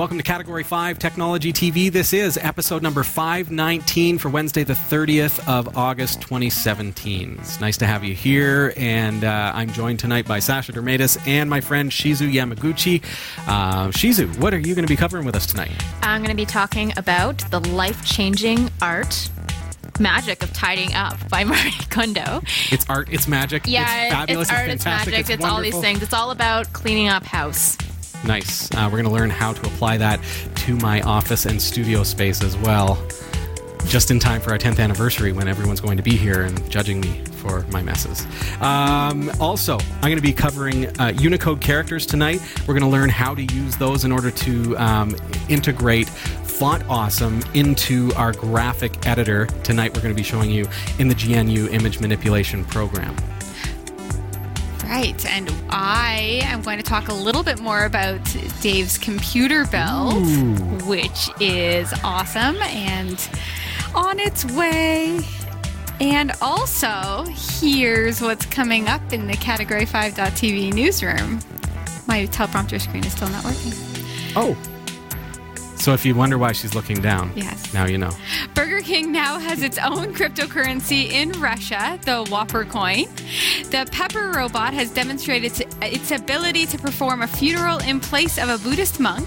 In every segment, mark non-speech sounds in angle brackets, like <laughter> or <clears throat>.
Welcome to Category 5 Technology TV. This is episode number 519 for Wednesday, the 30th of August, 2017. It's nice to have you here, and uh, I'm joined tonight by Sasha Dermatis and my friend Shizu Yamaguchi. Uh, Shizu, what are you going to be covering with us tonight? I'm going to be talking about the life changing art magic of tidying up by <laughs> Marie Kondo. It's art, it's magic, Yeah, it's fabulous, it's art, it's, fantastic, magic, it's, all these things. It's all about cleaning up house. Nice. Uh, we're going to learn how to apply that to my office and studio space as well. Just in time for our 10th anniversary when everyone's going to be here and judging me for my messes. Um, also, I'm going to be covering uh, Unicode characters tonight. We're going to learn how to use those in order to um, integrate Font Awesome into our graphic editor. Tonight, we're going to be showing you in the GNU image manipulation program. Right, and I am going to talk a little bit more about Dave's computer build, which is awesome and on its way. And also, here's what's coming up in the Category 5.tv newsroom. My teleprompter screen is still not working. Oh. So if you wonder why she's looking down, Yes. now you know. Burger King now has its own cryptocurrency in Russia, the Whopper coin. The Pepper robot has demonstrated its- ability to perform a funeral in place of a Buddhist monk.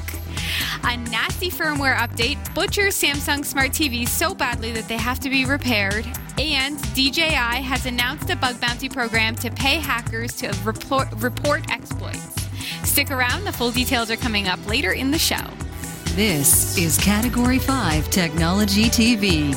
A nasty firmware update butchers Samsung smart TVs so badly that they have to be repaired. And DJI has announced a bug bounty program to pay hackers to report, report exploits. Stick around, the full details are coming up later in the show. This is Category 5 Technology TV.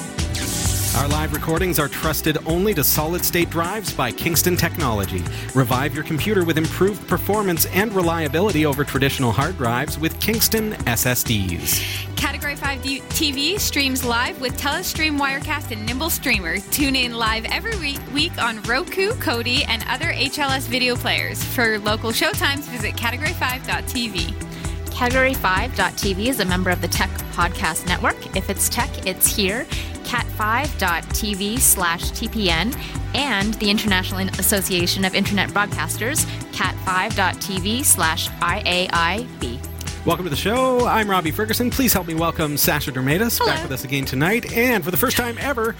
Our live recordings are trusted only to solid state drives by Kingston Technology. Revive your computer with improved performance and reliability over traditional hard drives with Kingston SSDs. Category 5 TV streams live with Telestream Wirecast and Nimble Streamer. Tune in live every week, week on Roku, Kodi, and other HLS video players. For local showtimes, visit category5.tv. Category5.tv is a member of the Tech Podcast Network. If it's tech, it's here. Cat5.tv slash TPN and the International Association of Internet Broadcasters, cat5.tv slash IAIB. Welcome to the show. I'm Robbie Ferguson. Please help me welcome Sasha Dermatis back with us again tonight. And for the first time ever,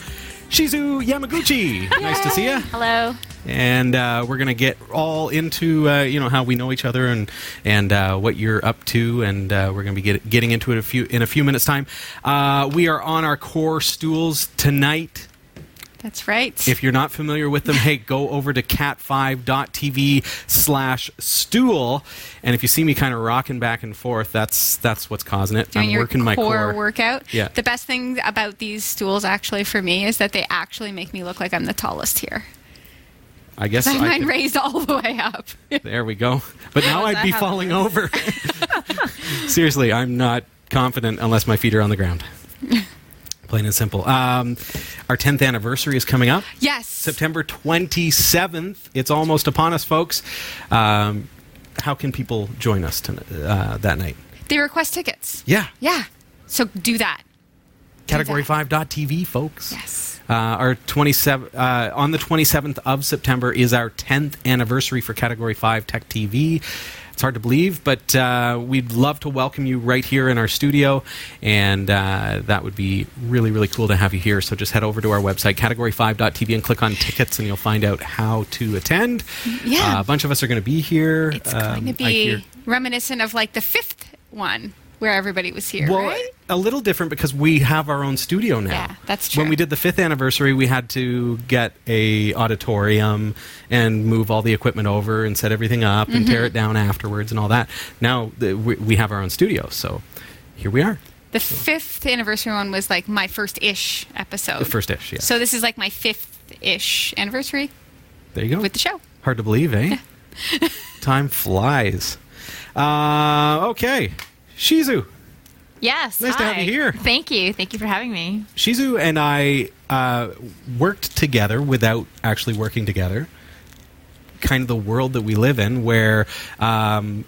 Shizu Yamaguchi. nice to see you. Hello. and uh, we're going to get all into uh, you know how we know each other and and uh, what you're up to, and uh, we're going to be get, getting into it a few in a few minutes time. Uh, we are on our core stools tonight. That's right. If you're not familiar with them, hey, go over to cat5.tv slash stool. And if you see me kind of rocking back and forth, that's that's what's causing it. Doing I'm your working my core, core. workout. Yeah. The best thing about these stools, actually, for me, is that they actually make me look like I'm the tallest here. I guess <laughs> I mine could- raised all the way up. <laughs> There we go. But now I'd be falling over. <laughs> Seriously, I'm not confident unless my feet are on the ground. Plain and simple. Um, our 10th anniversary is coming up. yes. September 27th. It's almost upon us, folks. Um, how can people join us tonight, uh, that night? They request tickets. Yeah. Yeah. So do that. Category5.tv, folks. Yes. Uh, our 27 uh, on the 27th of September is our 10th anniversary for Category 5 Tech TV. It's hard to believe, but uh, we'd love to welcome you right here in our studio, and uh, that would be really, really cool to have you here. So just head over to our website, category5.tv, and click on tickets, and you'll find out how to attend. Yeah. Uh, a bunch of us are going to be here. It's Um, going to be hear- reminiscent of like the fifth one where everybody was here, Well, right? a little different because we have our own studio now. Yeah, that's true. When we did the fifth anniversary, we had to get a auditorium and move all the equipment over and set everything up and Mm-hmm. tear it down afterwards and all that. Now the, we, we have our own studio, so here we are. The fifth anniversary one was like my first ish episode. The first ish, yeah. So this is like my fifth ish anniversary there you go. with the show. Hard to believe, eh? <laughs> Time flies. Uh, okay, Shizu. Yes. Nice to have you here. Thank you. Thank you for having me. Shizu and I uh, worked together without actually working together. Kind of the world that we live in, where um,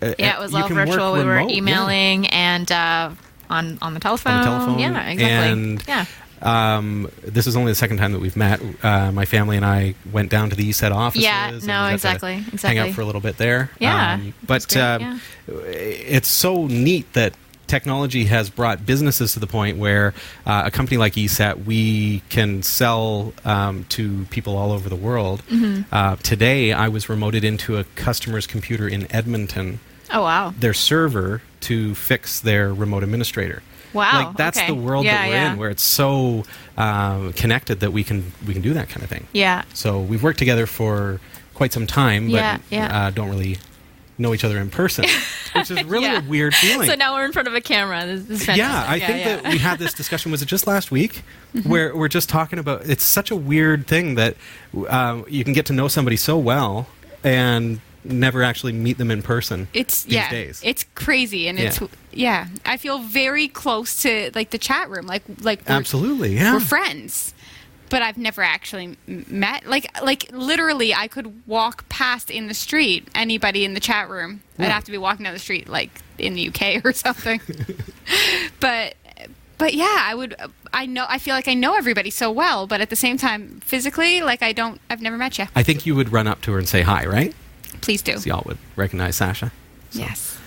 Yeah, it was all virtual. We were remote, yeah. emailing and uh, on on the telephone. on the telephone. Yeah, exactly. And yeah. Um, this is only the second time that we've met. Uh, my family and I went down to the ESET offices. Yeah, no, got exactly, Hang out for a little bit there. Yeah, Um, but great, um, yeah. it's so neat that technology has brought businesses to the point where uh, a company like ESET, we can sell um, to people all over the world. Mm-hmm. Uh, today, I was remoted into a customer's computer in Edmonton, Oh wow. their server, to fix their remote administrator. Wow, Like that's okay. the world Yeah, that we're yeah. in, where it's so um, connected that we can we can do that kind of thing. Yeah. So we've worked together for quite some time, but Yeah, yeah. Uh, don't really know each other in person, <laughs> which is really Yeah. a weird feeling. So now we're in front of a camera. This yeah, I think yeah. that we had this discussion. Was it just last week? Mm-hmm. Where we're just talking about it's such a weird thing that um, you can get to know somebody so well and never actually meet them in person. It's these yeah, days. it's crazy, and it's Yeah. yeah. I feel very close to like the chat room, like like Absolutely, yeah. we're friends, but I've never actually met. Like like literally, I could walk past in the street anybody in the chat room. I'd have to be walking down the street like in the UK <laughs> or something. <laughs> but but yeah, I would. I know. I feel like I know everybody so well, but at the same time, physically, like I don't. I've never met you. I think you would run up to her and say hi, right? Please do. So y'all would recognize Sasha. Yes.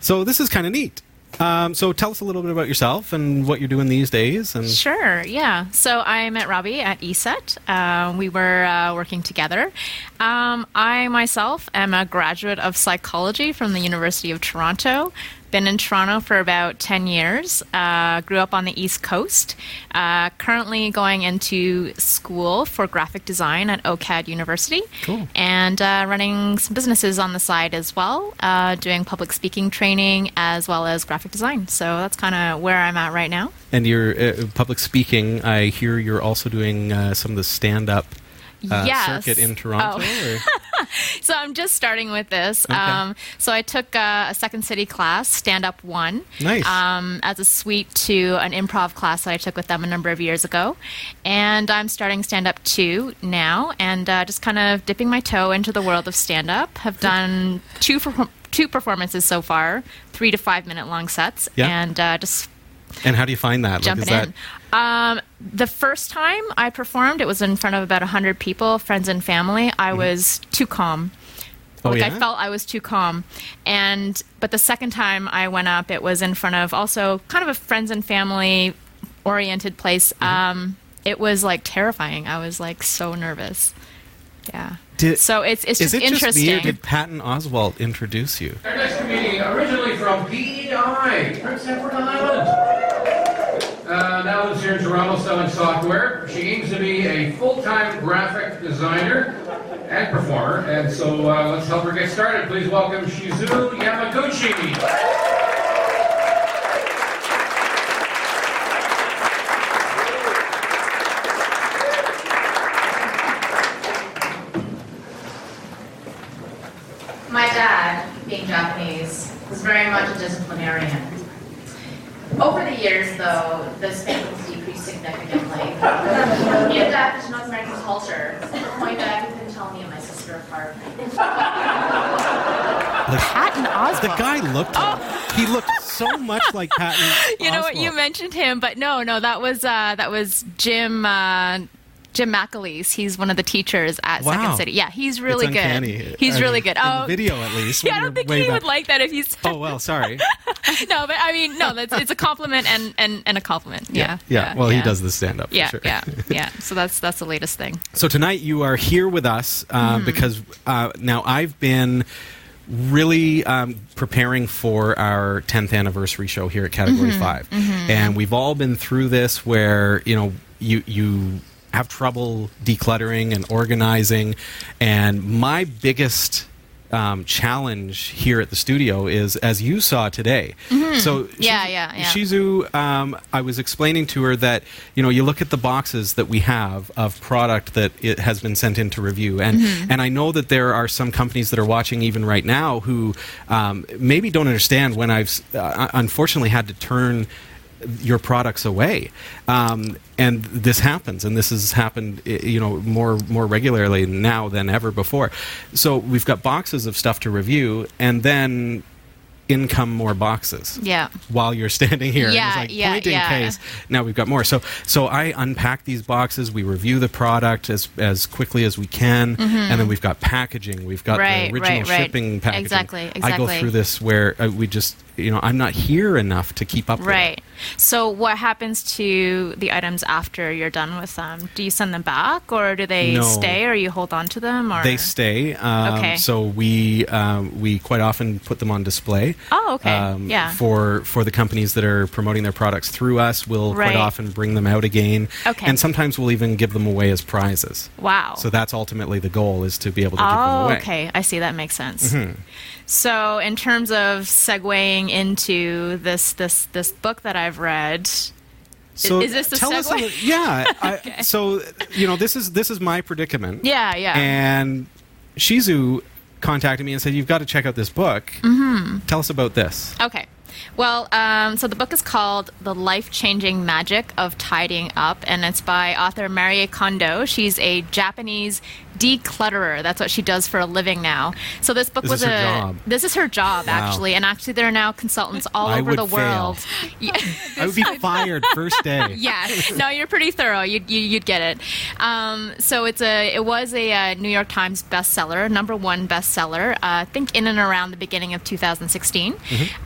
So this is kind of neat. Um, so tell us a little bit about yourself and what you're doing these days. And Sure, yeah. So I met Robbie at ESET. Uh, we were uh, working together. Um, I myself am a graduate of psychology from the University of Toronto. Been in Toronto for about 10 years. Uh, grew up on the East Coast. Uh, currently going into school for graphic design at OCAD University. Cool. And uh, running some businesses on the side as well, uh, doing public speaking training as well as graphic design. So that's kind of where I'm at right now. and your uh, public speaking, I hear you're also doing uh, some of the stand-up uh, Yes. circuit in Toronto. Oh. <laughs> So I'm just starting with this. Okay. Um, so I took uh, a Second City class, Stand Up One, Nice. um, as a suite to an improv class that I took with them a number of years ago, and I'm starting Stand Up Two now, and uh, just kind of dipping my toe into the world of stand up. Have done two perform- two performances so far, three to five minute long sets, Yeah. and uh, just and how do you find that? Like, jumping is that in. Um, the first time I performed, it was in front of about 100 people, friends and family. I was too calm. Mm-hmm. Oh, like I felt I was too calm. And but the second time I went up, it was in front of also kind of a friends and family oriented place. Mm-hmm. Um, it was like terrifying. I was like so nervous. Yeah. Did- so it's it's is just it just interesting. me or did Patton Oswalt introduce you? Our next comedian, originally from PEI, Prince Edward Island. Lives here in Toronto selling software. She aims to be a full-time graphic designer and performer. And so uh, let's help her get started. Please welcome Shizu Yamaguchi. My dad, being Japanese, was very much a disciplinarian. Over the years, though, the has decreased significantly. he adapted to North American culture to the point that he couldn't tell me and my sister apart. Like, Patton Oswalt. the guy looked. He looked so much like Patton. <laughs> You know what? You mentioned him, but no, no, that was uh, that was Jim. Uh, Jim McAleese. He's one of the teachers at Wow. Second City. Yeah, he's really It's uncanny. good. He's I really mean, good. Oh, the video at least. <laughs> Yeah, I don't think he back- would like that if he's. Oh well, sorry. <laughs> no, but I mean, no, that's it's a compliment and and, and a compliment. Yeah, yeah. Well, he does the stand-up. Yeah, sure. yeah, <laughs> yeah. So that's that's the latest thing. So tonight you are here with us uh, Mm-hmm. because uh, now I've been really um, preparing for our 10th anniversary show here at Category Mm-hmm. 5 and we've all been through this where you know you you have trouble decluttering and organizing and my biggest um, challenge here at the studio is as you saw today so Mm-hmm. Yeah, Shizu- yeah, yeah. Shizu, um, I was explaining to her that you know you look at the boxes that we have of product that it has been sent into review, and Mm-hmm. and I know that there are some companies that are watching even right now who um, maybe don't understand when I've uh, unfortunately had to turn your products away um, and this happens and this has happened you know more more regularly now than ever before so we've got boxes of stuff to review and then in come more boxes Yeah. while you're standing here. Yeah, it's like yeah, point in yeah. case. Now we've got more. So so I unpack these boxes. We review the product as as quickly as we can, and then we've got packaging. We've got Mm-hmm. Right, the original right, right. shipping packaging. Exactly, Exactly. I go through this where uh, we just you know, I'm not here enough to keep up with. Right. So, what happens to the items after you're done with them? Do you send them back, or do they No. stay, or you hold on to them? Or They stay. Um, Okay. So we um, we quite often put them on display. Oh, okay. Um, Yeah. For for the companies that are promoting their products through us, we'll Right. quite often bring them out again. Okay. And sometimes we'll even give them away as prizes. Wow. So that's ultimately the goal is to be able to give them Oh, away. okay. I see. That makes sense. Mm-hmm. So, in terms of segueing into this this this book that I've read, So is this the tell us a segue? li- yeah. <laughs> I, so you know this is this is my predicament. yeah, yeah. And Shizu contacted me and said, "You've got to check out this book. Mm-hmm. Tell us about this." Okay. Well, um, so the book is called The Life Changing Magic of Tidying Up, and it's by author Marie Kondo. She's a Japanese declutterer. That's what she does for a living now. So this book This was is her a job. this is her job Wow. actually, and actually there are now consultants all I over would the world. <laughs> Yeah. I would be <laughs> fired first day. yeah, No, you're pretty thorough. You'd, you, you'd get it. Um, so it's a, it was a, uh New York Times bestseller, number one bestseller. Uh, I think in and around the beginning of 2016.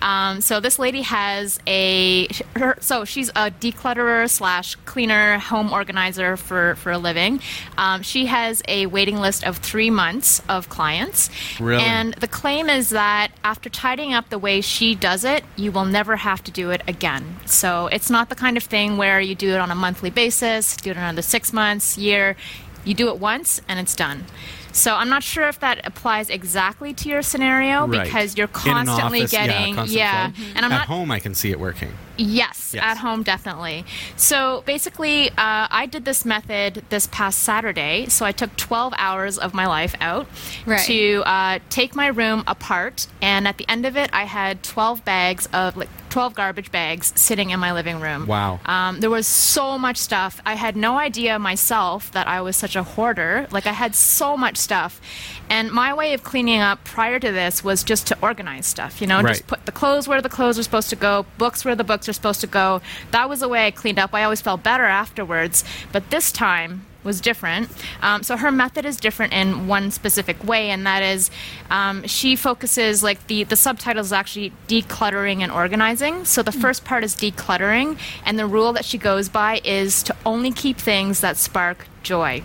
Um, so this lady has a, her, so she's a declutterer slash cleaner, home organizer for for a living. Um, she has a waiting list of three months of clients. Really? And the claim is that after tidying up the way she does it, you will never have to do it again. So it's not the kind of thing where you do it on a monthly basis, do it another six months, year. You do it once and it's done. So I'm not sure if that applies exactly to your scenario Right. because you're constantly office, yeah, getting constant flow. and I'm At not home, I can see it working. Yes, Yes. at home, definitely. So basically, uh, I did this method this past Saturday. So I took 12 hours of my life out Right. to uh, take my room apart. And at the end of it, I had 12 bags of, like, 12 garbage bags sitting in my living room. Wow. Um, there was so much stuff. I had no idea myself that I was such a hoarder. Like, I had so much stuff. And my way of cleaning up prior to this was just to organize stuff, you know, Right. just put the clothes where the clothes are supposed to go, books where the books are supposed to go. That was the way I cleaned up. I always felt better afterwards. But this time was different. Um, so her method is different in one specific way, and that is um, she focuses, like, the, the subtitle is actually decluttering and organizing. So the first part is decluttering, and the rule that she goes by is to only keep things that spark joy.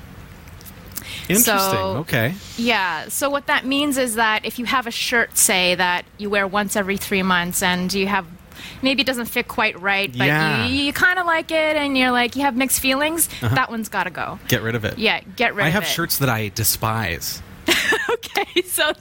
Interesting. So- okay. Yeah. So what that means is that if you have a shirt, say that you wear once every three months, and you have maybe it doesn't fit quite right, but Yeah. you, you kind of like it, and you're like you have mixed feelings, that one's got to go. Get rid of it. Yeah, get rid I of it. I have shirts that I despise. <laughs> okay, so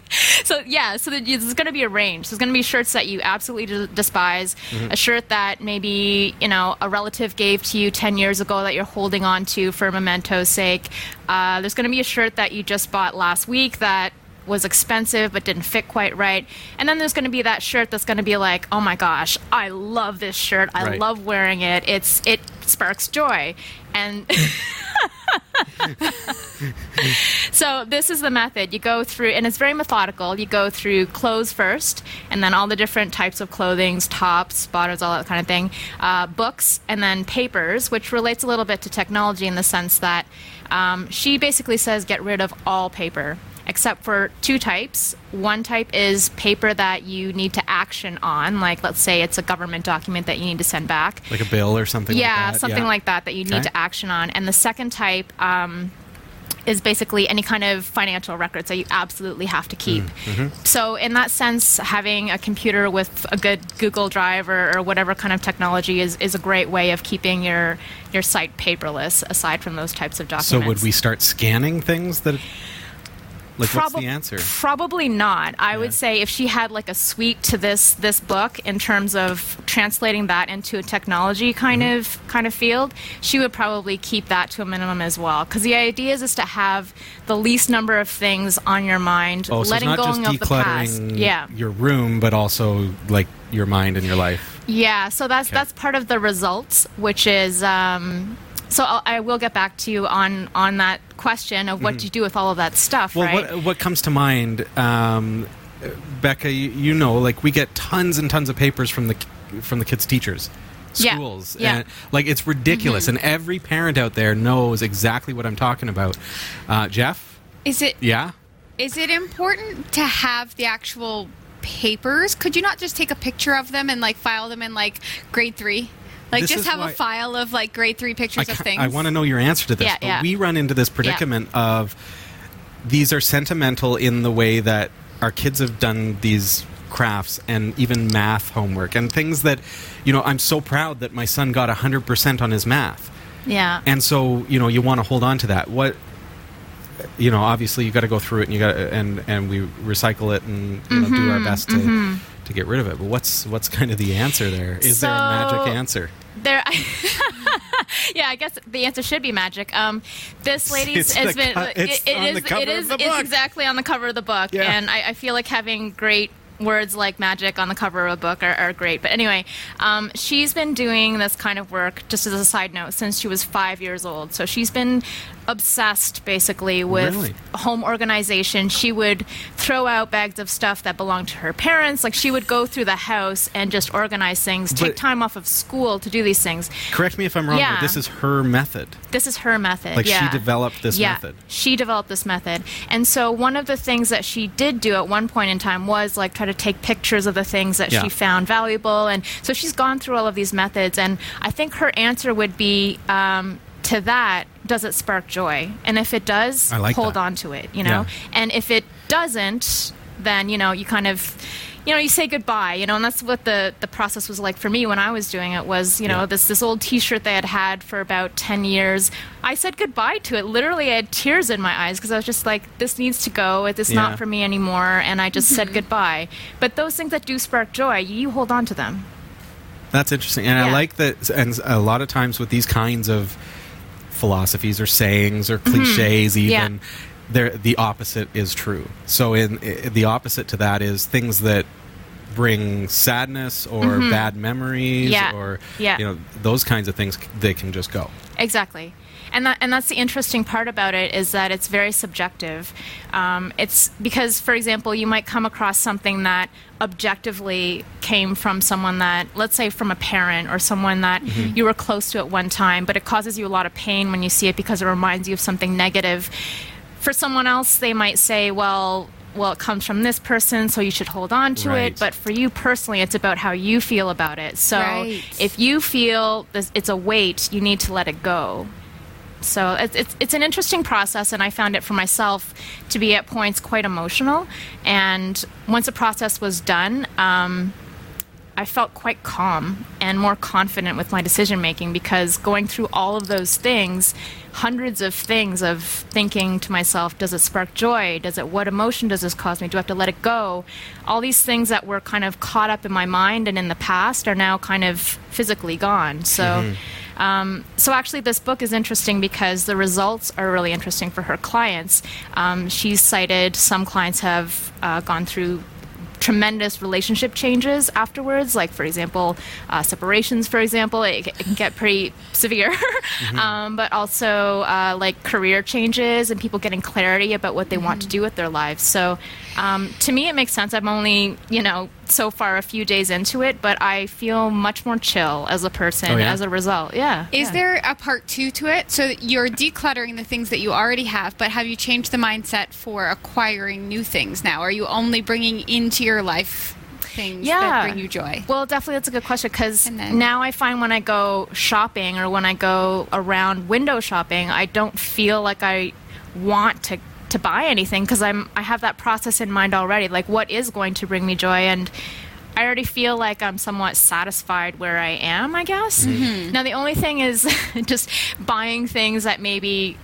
so yeah, so there's going to be a range. There's going to be shirts that you absolutely despise, Mm-hmm. a shirt that maybe you know a relative gave to you ten years ago that you're holding on to for memento's sake. Uh, there's going to be a shirt that you just bought last week that was expensive but didn't fit quite right. And then there's going to be that shirt that's going to be like, "Oh my gosh, I love this shirt. I Right. love wearing it. It's it sparks joy." And <laughs> So this is the method. You go through, and it's very methodical. You go through clothes first, and then all the different types of clothings, tops, bottoms, all that kind of thing. Uh, books, and then papers, which relates a little bit to technology in the sense that um, she basically says get rid of all paper. Except for two types. One type is paper that you need to action on, like let's say it's a government document that you need to send back Like a bill or something yeah, like that. something like that that you need Okay. to action on. And the second type um, is basically any kind of financial records that you absolutely have to keep. Mm-hmm. So, in that sense, having a computer with a good Google Drive or, or whatever kind of technology is, is a great way of keeping your your site paperless. Aside from those types of documents. So would we start scanning things that like what's the answer? Probably not. I Yeah. would say if she had like a suite to this this book in terms of translating that into a technology kind Mm-hmm. of kind of field, she would probably keep that to a minimum as well. Because the idea is, is to have the least number of things on your mind, Oh, letting it's not going just of the past. Yeah, your room, but also like your mind and your life. yeah. So that's Okay. that's part of the results, which is. Um, so I'll, I will get back to you on on that question of what do you do with all of that stuff, Mm-hmm. Well, right? what what comes to mind, um, Becca? You, you know, like we get tons and tons of papers from the from the kids' teachers, Yeah, schools, yeah. and like it's ridiculous. Mm-hmm. And every parent out there knows exactly what I'm talking about. Uh, Jeff, Is it yeah, is it important to have the actual papers, could you not just take a picture of them and like file them in like grade three? Like This just have a file of like grade three pictures of things. I want to know your answer to this. Yeah, but yeah. we run into this predicament of these are sentimental in the way that our kids have done these crafts and even math homework and things that, you know, I'm so proud that my son got 100% on his math. Yeah. And so, you know, you want to hold on to that. What you know, obviously you got to go through it and you got and and we recycle it and you know, Mm-hmm, do our best to to get rid of it. But what's what's kind of the answer there? Is there a magic answer? There, I, <laughs> yeah, I guess the answer should be magic. Um, this lady's has been co- it's it, it is it is it's exactly on the cover of the book, Yeah. and I, I feel like having great words like magic on the cover of a book are, are great. But anyway, um, she's been doing this kind of work just as a side note since she was five years old. So she's been obsessed basically with Really? home organization. She would throw out bags of stuff that belonged to her parents. Like she would go through the house and just organize things, take But- time off of school to do these things. Correct me if I'm wrong, Yeah. but this is her method. This is her method. Like, she developed this yeah, method. She developed this method. And so one of the things that she did do at one point in time was like try to take pictures of the things that Yeah. she found valuable. And so she's gone through all of these methods. And I think her answer would be um, to that, does it spark joy? And if it does, I like hold that. on to it, you know? Yeah. And if it doesn't, then, you know, you kind of. You know, you say goodbye. You know, and that's what the, the process was like for me when I was doing it. Was you know Yeah. this this old T-shirt they had had for about ten years. I said goodbye to it. Literally, I had tears in my eyes because I was just like, "This needs to go. It's Yeah. not for me anymore." And I just said <laughs> goodbye. But those things that do spark joy, you hold on to them. That's interesting, and I like that. And a lot of times with these kinds of philosophies or sayings or Mm-hmm. cliches, Yeah. even there the opposite is true. So, in i- the opposite to that is things that bring sadness or bad memories Mm-hmm. Yeah. or Yeah. you know those kinds of things. They can just go. Exactly. And that, and that's the interesting part about it is that it's very subjective. Um, it's because, for example, you might come across something that objectively came from someone that, let's say, from a parent or someone that you were close to at one time, but it causes you a lot of pain when you see it because it reminds you of something negative. For someone else, they might say, well, well, it comes from this person, so you should hold on to Right. it. But for you personally, it's about how you feel about it. So Right. if you feel this, it's a weight, you need to let it go. So it's, it's, an interesting process, and I found it for myself to be at points quite emotional. And once the process was done, um, I felt quite calm and more confident with my decision making because going through all of those things, hundreds of things of thinking to myself, does it spark joy? Does it what emotion does this cause me? Do I have to let it go? All these things that were kind of caught up in my mind and in the past are now kind of physically gone. So um, so actually, this book is interesting because the results are really interesting for her clients. Um, she's cited some clients have uh, gone through tremendous relationship changes afterwards like for example uh, separations for example. It, it can get pretty severe. <laughs> Um, but also uh, like career changes and people getting clarity about what they want to do with their lives. So um, to me it makes sense i'm only you know so far a few days into it but i feel much more chill as a person Oh, yeah? as a result yeah Is yeah. there a part two to it? So you're decluttering the things that you already have, but have you changed the mindset for acquiring new things now? Are you only bringing into your life things yeah. that bring you joy? Well, definitely that's a good question because then- now I find when I go shopping or when I go around window shopping, I don't feel like I want to to buy anything because I'm I have that process in mind already. Like what is going to bring me joy and I already feel like I'm somewhat satisfied where I am, I guess. Mm-hmm. Now the only thing is <laughs> just buying things that maybe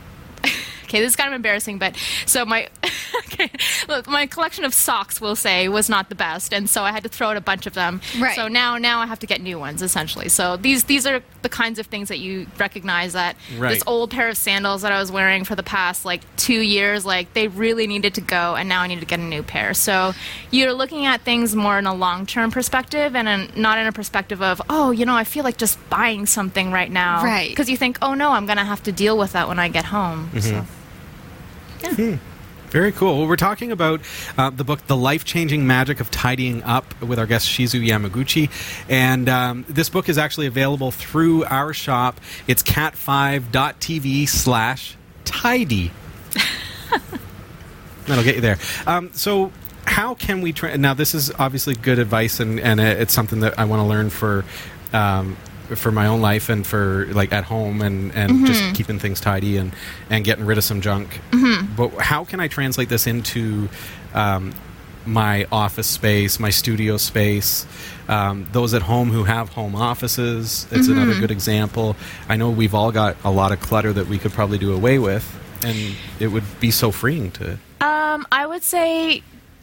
okay, this is kind of embarrassing, but so my <laughs> okay, look, my collection of socks, we'll say, was not the best, and so I had to throw out a bunch of them. Right. So now, now I have to get new ones, essentially. So these these are the kinds of things that you recognize that Right. this old pair of sandals that I was wearing for the past like two years, like they really needed to go, and now I need to get a new pair. So you're looking at things more in a long term perspective, and in, not in a perspective of, oh, you know, I feel like just buying something right now, Right. Because you think, oh no, I'm gonna have to deal with that when I get home. Mm-hmm. So. Very cool. Well, we're talking about uh, the book, The Life Changing Magic of Tidying Up, with our guest Shizu Yamaguchi. And um, this book is actually available through our shop. It's cat5.tv slash tidy. <laughs> That'll get you there. Um, so, how can we tra- now this is obviously good advice and, and it's something that i want to learn for um, for my own life and for like at home and, and Mm-hmm. just keeping things tidy and, and getting rid of some junk Mm-hmm. but how can i translate this into um, my office space my studio space um, those at home who have home offices it's Mm-hmm. another good example i know we've all got a lot of clutter that we could probably do away with and it would be so freeing to Um, I would say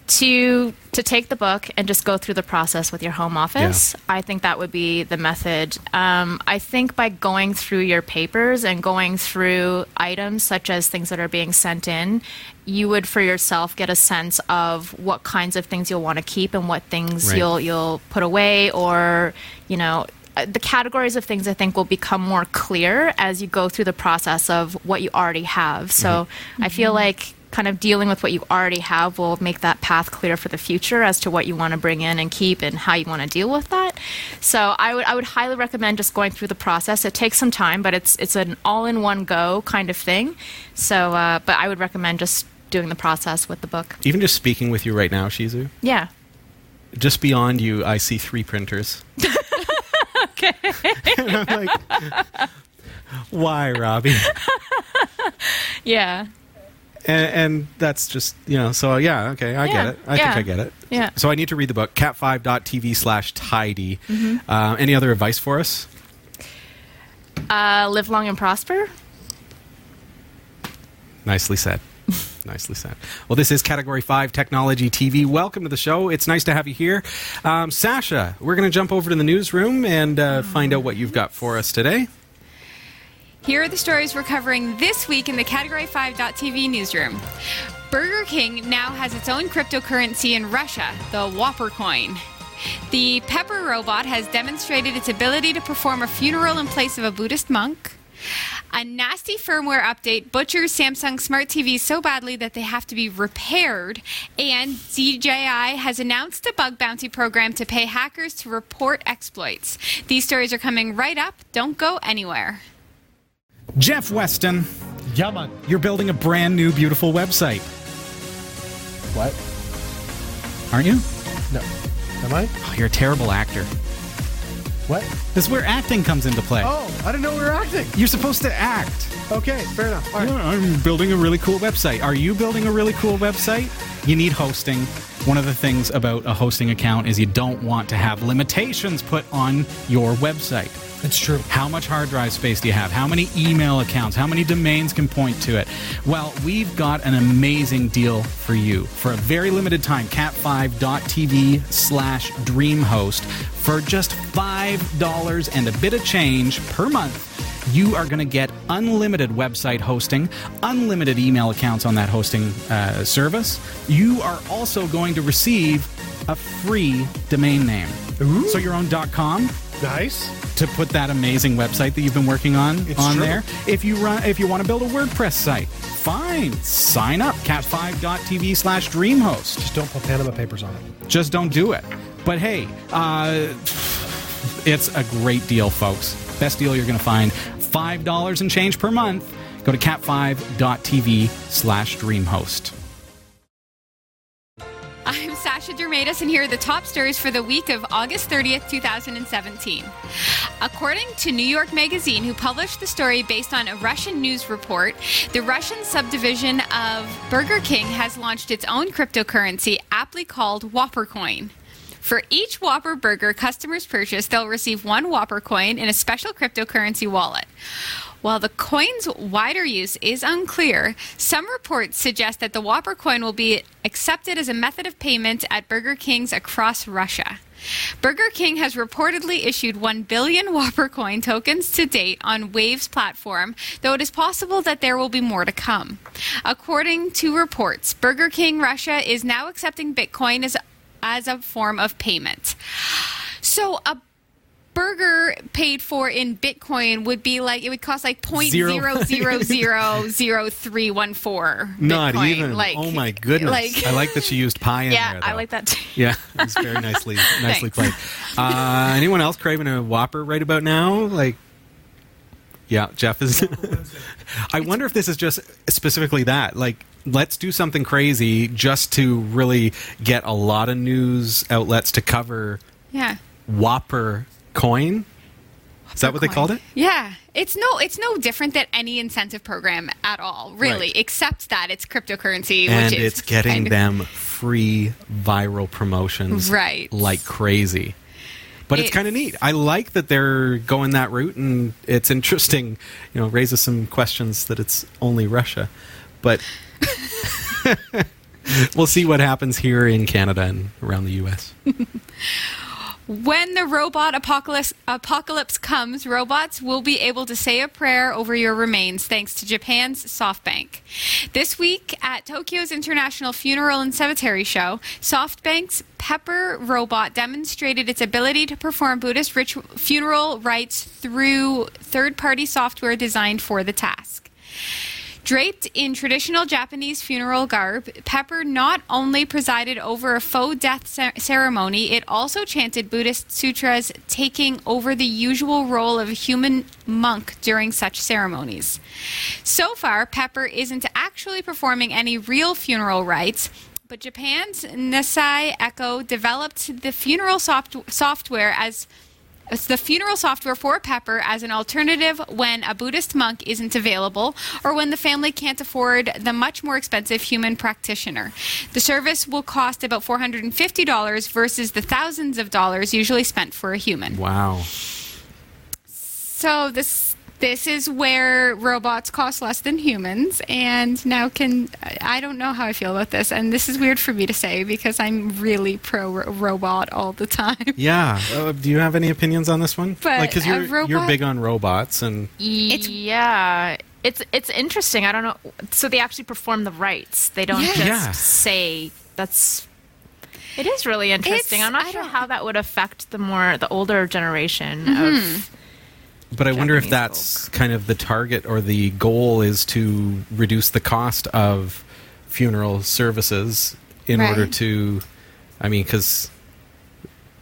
to to take the book and just go through the process with your home office. I think that would be the method. Um, I think by going through your papers and going through items such as things that are being sent in, you would for yourself get a sense of what kinds of things you'll want to keep and what things Right. you'll you'll put away or you know uh, the categories of things I think will become more clear as you go through the process of what you already have. So I feel like kind of dealing with what you already have will make that path clear for the future as to what you want to bring in and keep and how you want to deal with that. So I would I would highly recommend just going through the process. It takes some time, but it's it's an all in one go kind of thing. So uh, but I would recommend just doing the process with the book. even just speaking with you right now shizu Yeah. just beyond you, I see three printers. <laughs> okay. and <laughs> I'm like, why, Robbie? <laughs> Yeah. And, and that's just, you know, so yeah, okay, I Yeah, get it. I yeah, think I get it. yeah. So I need to read the book, cat5.tv slash tidy. Mm-hmm. Uh, any other advice for us? Uh, live long and prosper. Nicely said. <laughs> Nicely said. Well, this is Category 5 Technology TV. Welcome to the show. It's nice to have you here. Um, Sasha, we're going to jump over to the newsroom and uh, find out what you've got for us today. Here are the stories we're covering this week in the Category 5.tv newsroom. Burger King now has its own cryptocurrency in Russia, the Whopper coin. The Pepper robot has demonstrated its ability to perform a funeral in place of a Buddhist monk. A nasty firmware update butchers Samsung smart TVs so badly that they have to be repaired. And DJI has announced a bug bounty program to pay hackers to report exploits. These stories are coming right up. Don't go anywhere. Jeff Weston, Yeah, man. you're building a brand new, beautiful website, What? aren't you? No. Am I? Oh, you're a terrible actor. What? This is where acting comes into play. Oh, I didn't know we were acting. You're supposed to act. Okay, fair enough. All right. Yeah, I'm building a really cool website. Are you building a really cool website? You need hosting. One of the things about a hosting account is you don't want to have limitations put on your website. It's true. How much hard drive space do you have? How many email accounts? How many domains can point to it? Well, we've got an amazing deal for you. For a very limited time, cat5.tv slash dreamhost for just $5 and a bit of change per month. You are going to get unlimited website hosting, unlimited email accounts on that hosting uh, service. You are also going to receive a free domain name. So your own .com, Nice. to put that amazing website that you've been working on It's on true. there. If you run, if you want to build a WordPress site, fine, sign up cat5.tv slash dreamhost. Just don't put Panama Papers on it. Just don't do it. But hey, uh, it's a great deal, folks. Best deal you're going to find. Five dollars and change per month. Go to cat5.tv slash dreamhost. I'm Sasha Dermatis, and here are the top stories for the week of August 30th, 2017. According to New York Magazine, who published the story based on a Russian news report, the Russian subdivision of Burger King has launched its own cryptocurrency, aptly called Whopper Coin. For each Whopper burger customers purchase, they'll receive one Whopper coin in a special cryptocurrency wallet. While the coin's wider use is unclear, some reports suggest that the Whopper coin will be accepted as a method of payment at Burger Kings across Russia. Burger King has reportedly issued 1 billion <laughs> Whopper coin tokens to date on Waves platform, though it is possible that there will be more to come. According to reports, Burger King Russia is now accepting Bitcoin as, as a form of payment. So a burger paid for in Bitcoin would be like it would cost like point Zero. zero zero <laughs> zero zero three one four. Not Bitcoin. even. Like, oh my goodness! Like, I like that she used pie in yeah, there. I like that too. Yeah, it's very nicely <laughs> nicely played. Uh, anyone else craving a Whopper right about now? Like, yeah, Jeff is. <laughs> I wonder if this is just specifically that. Like, let's do something crazy just to really get a lot of news outlets to cover Yeah. Whopper coin. Is that what they called it? Yeah, it's no, it's no different than any incentive program at all, really, Right. except that it's cryptocurrency, and which is it's getting kind of- them free viral promotions Right. like crazy. But it's It's- kind of neat. I like that they're going that route, and it's interesting. You know, raises some questions that it's only Russia, but <laughs> we'll see what happens here in Canada and around the U.S. <laughs> When the robot apocalypse, apocalypse comes, robots will be able to say a prayer over your remains thanks to Japan's SoftBank. This week at Tokyo's International Funeral and Cemetery Show, SoftBank's Pepper robot demonstrated its ability to perform Buddhist ritual, funeral rites through third party software designed for the task. Draped in traditional Japanese funeral garb, Pepper not only presided over a faux death ceremony, it also chanted Buddhist sutras, taking over the usual role of a human monk during such ceremonies. So far, Pepper isn't actually performing any real funeral rites. But Japan's Nissei Eco developed the funeral soft- software as the funeral software for Pepper as an alternative when a Buddhist monk isn't available or when the family can't afford the much more expensive human practitioner. The service will cost about $450 versus the thousands of dollars usually spent for a human. Wow. So this this is where robots cost less than humans and now can I don't know how I feel about this and this is weird for me to say because I'm really pro ro- robot all the time. Yeah. Uh, do you have any opinions on this one? But like, because you're you're big on robots, and yeah, it's it's interesting. I don't know. So they actually perform the rites. They don't Yeah. just Yeah. say that's. It is really interesting. It's- I'm not I sure don't- how that would affect the more the older generation Mm-hmm. of. But I wonder if Japanese that's kind of the target or the goal is to reduce the cost of funeral services in Right. order to, I mean, because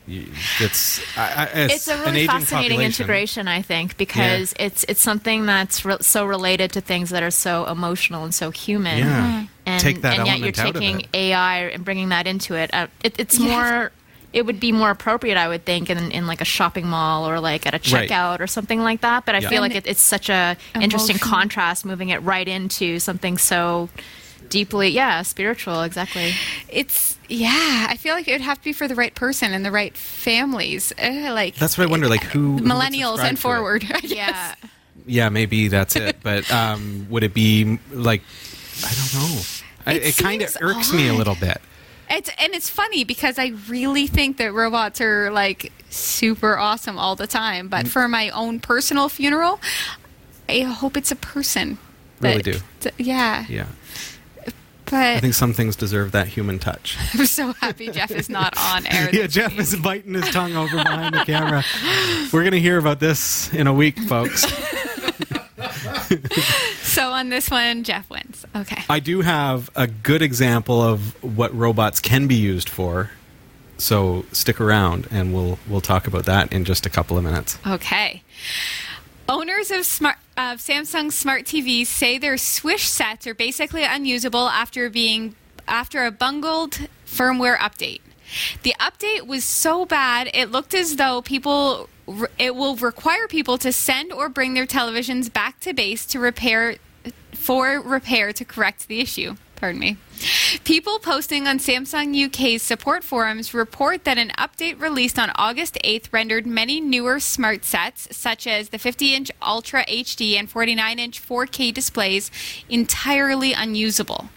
it's I, I, it's, It's a an really aging fascinating population. integration, I think, because it's it's something that's re- so related to things that are so emotional and so human. Yeah. and, Take that and yet you're element out of taking. AI and bringing that into it. Uh, it it's Yes. more. It would be more appropriate, I would think, in, in like a shopping mall or like at a Right. checkout or something like that. But I Yeah. feel like it, it's such a interesting contrast, moving it right into something so deeply, yeah, spiritual. Exactly. It's yeah. I feel like it would have to be for the right person and the right families. Uh, like That's what I wonder. Like who who millennials subscribe and forward. Yeah. Yeah, maybe that's it. <laughs> But um, would it be like I don't know. It it kind of seems irks me a little bit. It's and it's funny because I really think that robots are like super awesome all the time. Mm. But for my own personal funeral, I hope it's a person. Really do. yeah. Yeah, But I think some things deserve that human touch. <laughs> I'm so happy Jeff is not <laughs> on air. yeah, Jeff is biting his tongue over behind the camera. We're gonna hear about this in a week, folks. <laughs> So on this one, Jeff wins. Okay. I do have a good example of what robots can be used for. So stick around, and we'll we'll talk about that in just a couple of minutes. Okay. Owners of smart of Samsung smart TVs say their Swish sets are basically unusable after being after a bungled firmware update. The update was so bad it looked as though people it will require people to send or bring their televisions back to base to repair for repair to correct the issue. Pardon me. People posting on Samsung UK's support forums report that an update released on August 8th rendered many newer smart sets, such as the 50 inch Ultra HD and 49 inch 4K displays, entirely unusable.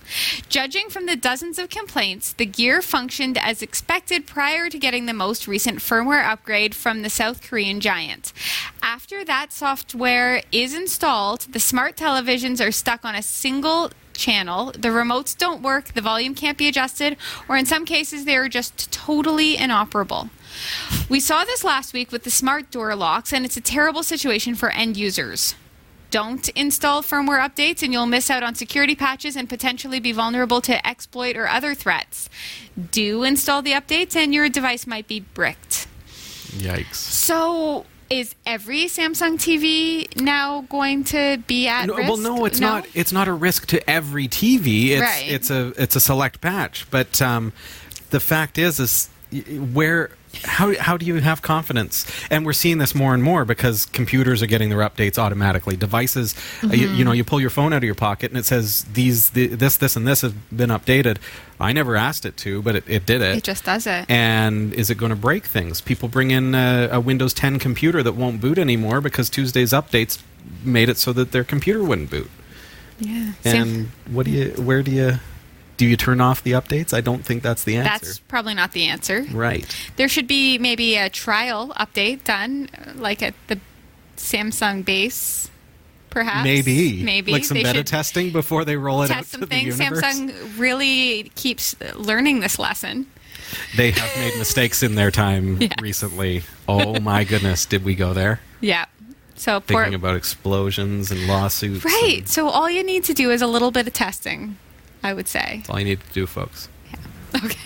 Judging from the dozens of complaints, the gear functioned as expected prior to getting the most recent firmware upgrade from the South Korean giant. After that software is installed, the smart televisions are stuck on a single channel. The remotes don't work, the volume can't be adjusted, or in some cases, they are just totally inoperable. We saw this last week with the smart door locks, and it's a terrible situation for end users. Don't install firmware updates, and you'll miss out on security patches and potentially be vulnerable to exploit or other threats. Do install the updates, and your device might be bricked. Yikes! So Is every Samsung TV now going to be at No, risk? well, no, it's not. It's not a risk to every TV. It's Right. it's a it's a select batch. But um, the fact is, is where how how do you have confidence? And we're seeing this more and more because computers are getting their updates automatically. Devices, uh, you, Mm-hmm. you know, you pull your phone out of your pocket and it says these the, this this and this have been updated. I never asked it to, but it, it did it. It just does it. and is it going to break things? People bring in a, a Windows 10 computer that won't boot anymore because Tuesday's updates made it so that their computer wouldn't boot. yeah. And what do you? Where do you? Do you turn off the updates? I don't think that's the answer. that's probably not the answer. right. There should be maybe a trial update done, uh, like at the Samsung base, perhaps. Maybe. Maybe like some They beta testing before they roll it out to the universe. Samsung really keeps learning this lesson. They have made mistakes in their time <laughs> Yes. recently. Oh my goodness, did we go there? Yeah. So Thinking about explosions and lawsuits. right. and So all you need to do is a little bit of testing. I would say. That's all you need to do, folks. <laughs> Okay.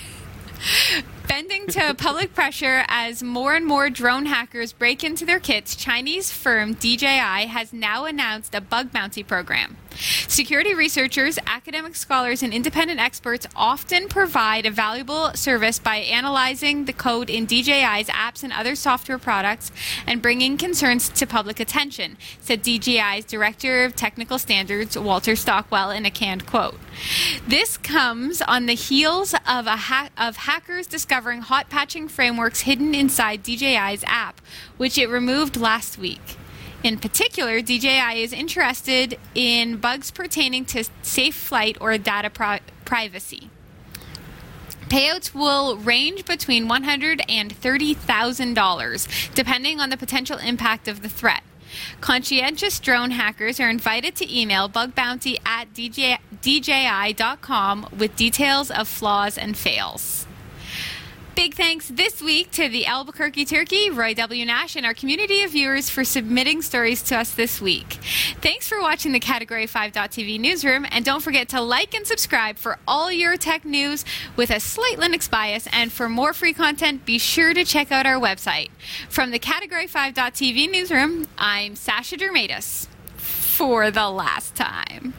Bending to public pressure as more and more drone hackers break into their kits, Chinese firm DJI has now announced a bug bounty program. Security researchers, academic scholars, and independent experts often provide a valuable service by analyzing the code in DJI's apps and other software products and bringing concerns to public attention, said DJI's Director of Technical Standards, Walter Stockwell, in a canned quote. This comes on the heels of a ha- of hackers discovering hot patching frameworks hidden inside DJI's app, which it removed last week. In particular, DJI is interested in bugs pertaining to safe flight or data pri- privacy. Payouts will range between $100 and $30,000, depending on the potential impact of the threat. Conscientious drone hackers are invited to email bugbounty at DJ, DJI.com with details of flaws and fails. Big thanks this week to the Albuquerque Turkey, Roy W. Nash, and our community of viewers for submitting stories to us this week. Thanks for watching the Category 5.tv newsroom, and don't forget to like and subscribe for all your tech news with a slight Linux bias. And for more free content, be sure to check out our website. From the Category 5.tv newsroom, I'm Sasha Dermatis for the last time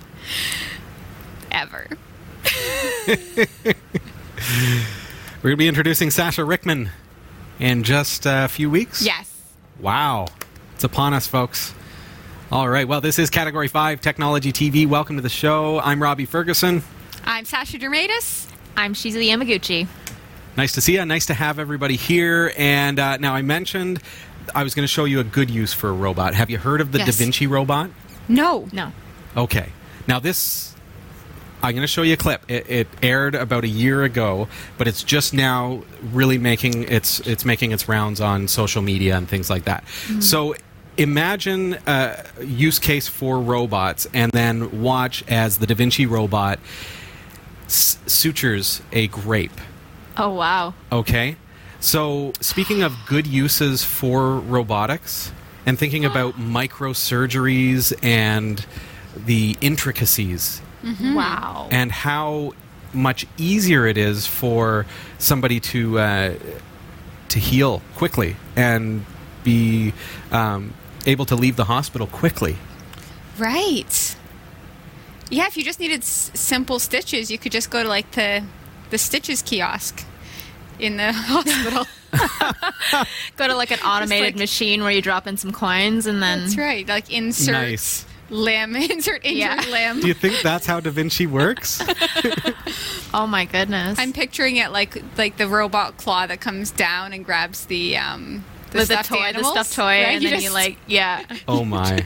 ever. <laughs> We're going to be introducing Sasha Rickman in just a few weeks. Yes. Wow. It's upon us, folks. All right. Well, this is Category 5 Technology TV. Welcome to the show. I'm Robbie Ferguson. I'm Sasha Dermatis. I'm Shizu Yamaguchi. Nice to see you. Nice to have everybody here. And uh, now I mentioned I was going to show you a good use for a robot. Have you heard of the Yes. Da Vinci robot? No. No. Okay. Now this, I'm going to show you a clip. It, it aired about a year ago, but it's just now really making its it's making its rounds on social media and things like that. Mm-hmm. So imagine a use case for robots, and then watch as the Da Vinci robot s- sutures a grape. Oh, wow. Okay. So, speaking of good uses for robotics and thinking about <gasps> microsurgeries and the intricacies Wow. and how much easier it is for somebody to uh, to heal quickly and be um, able to leave the hospital quickly. Right. Yeah, if you just needed s- simple stitches, you could just go to like the the stitches kiosk in the <laughs> hospital. <laughs> Go to like an automated like- machine where you drop in some coins and then. That's right. Like insert Nice. Limb, <laughs> insert injured Yeah. limb. Do you think that's how Da Vinci works? <laughs> Oh my goodness. I'm picturing it like like the robot claw that comes down and grabs the um the, With the stuffed toy, animals, the stuffed toy, right? and then you like, yeah. <laughs> Oh my.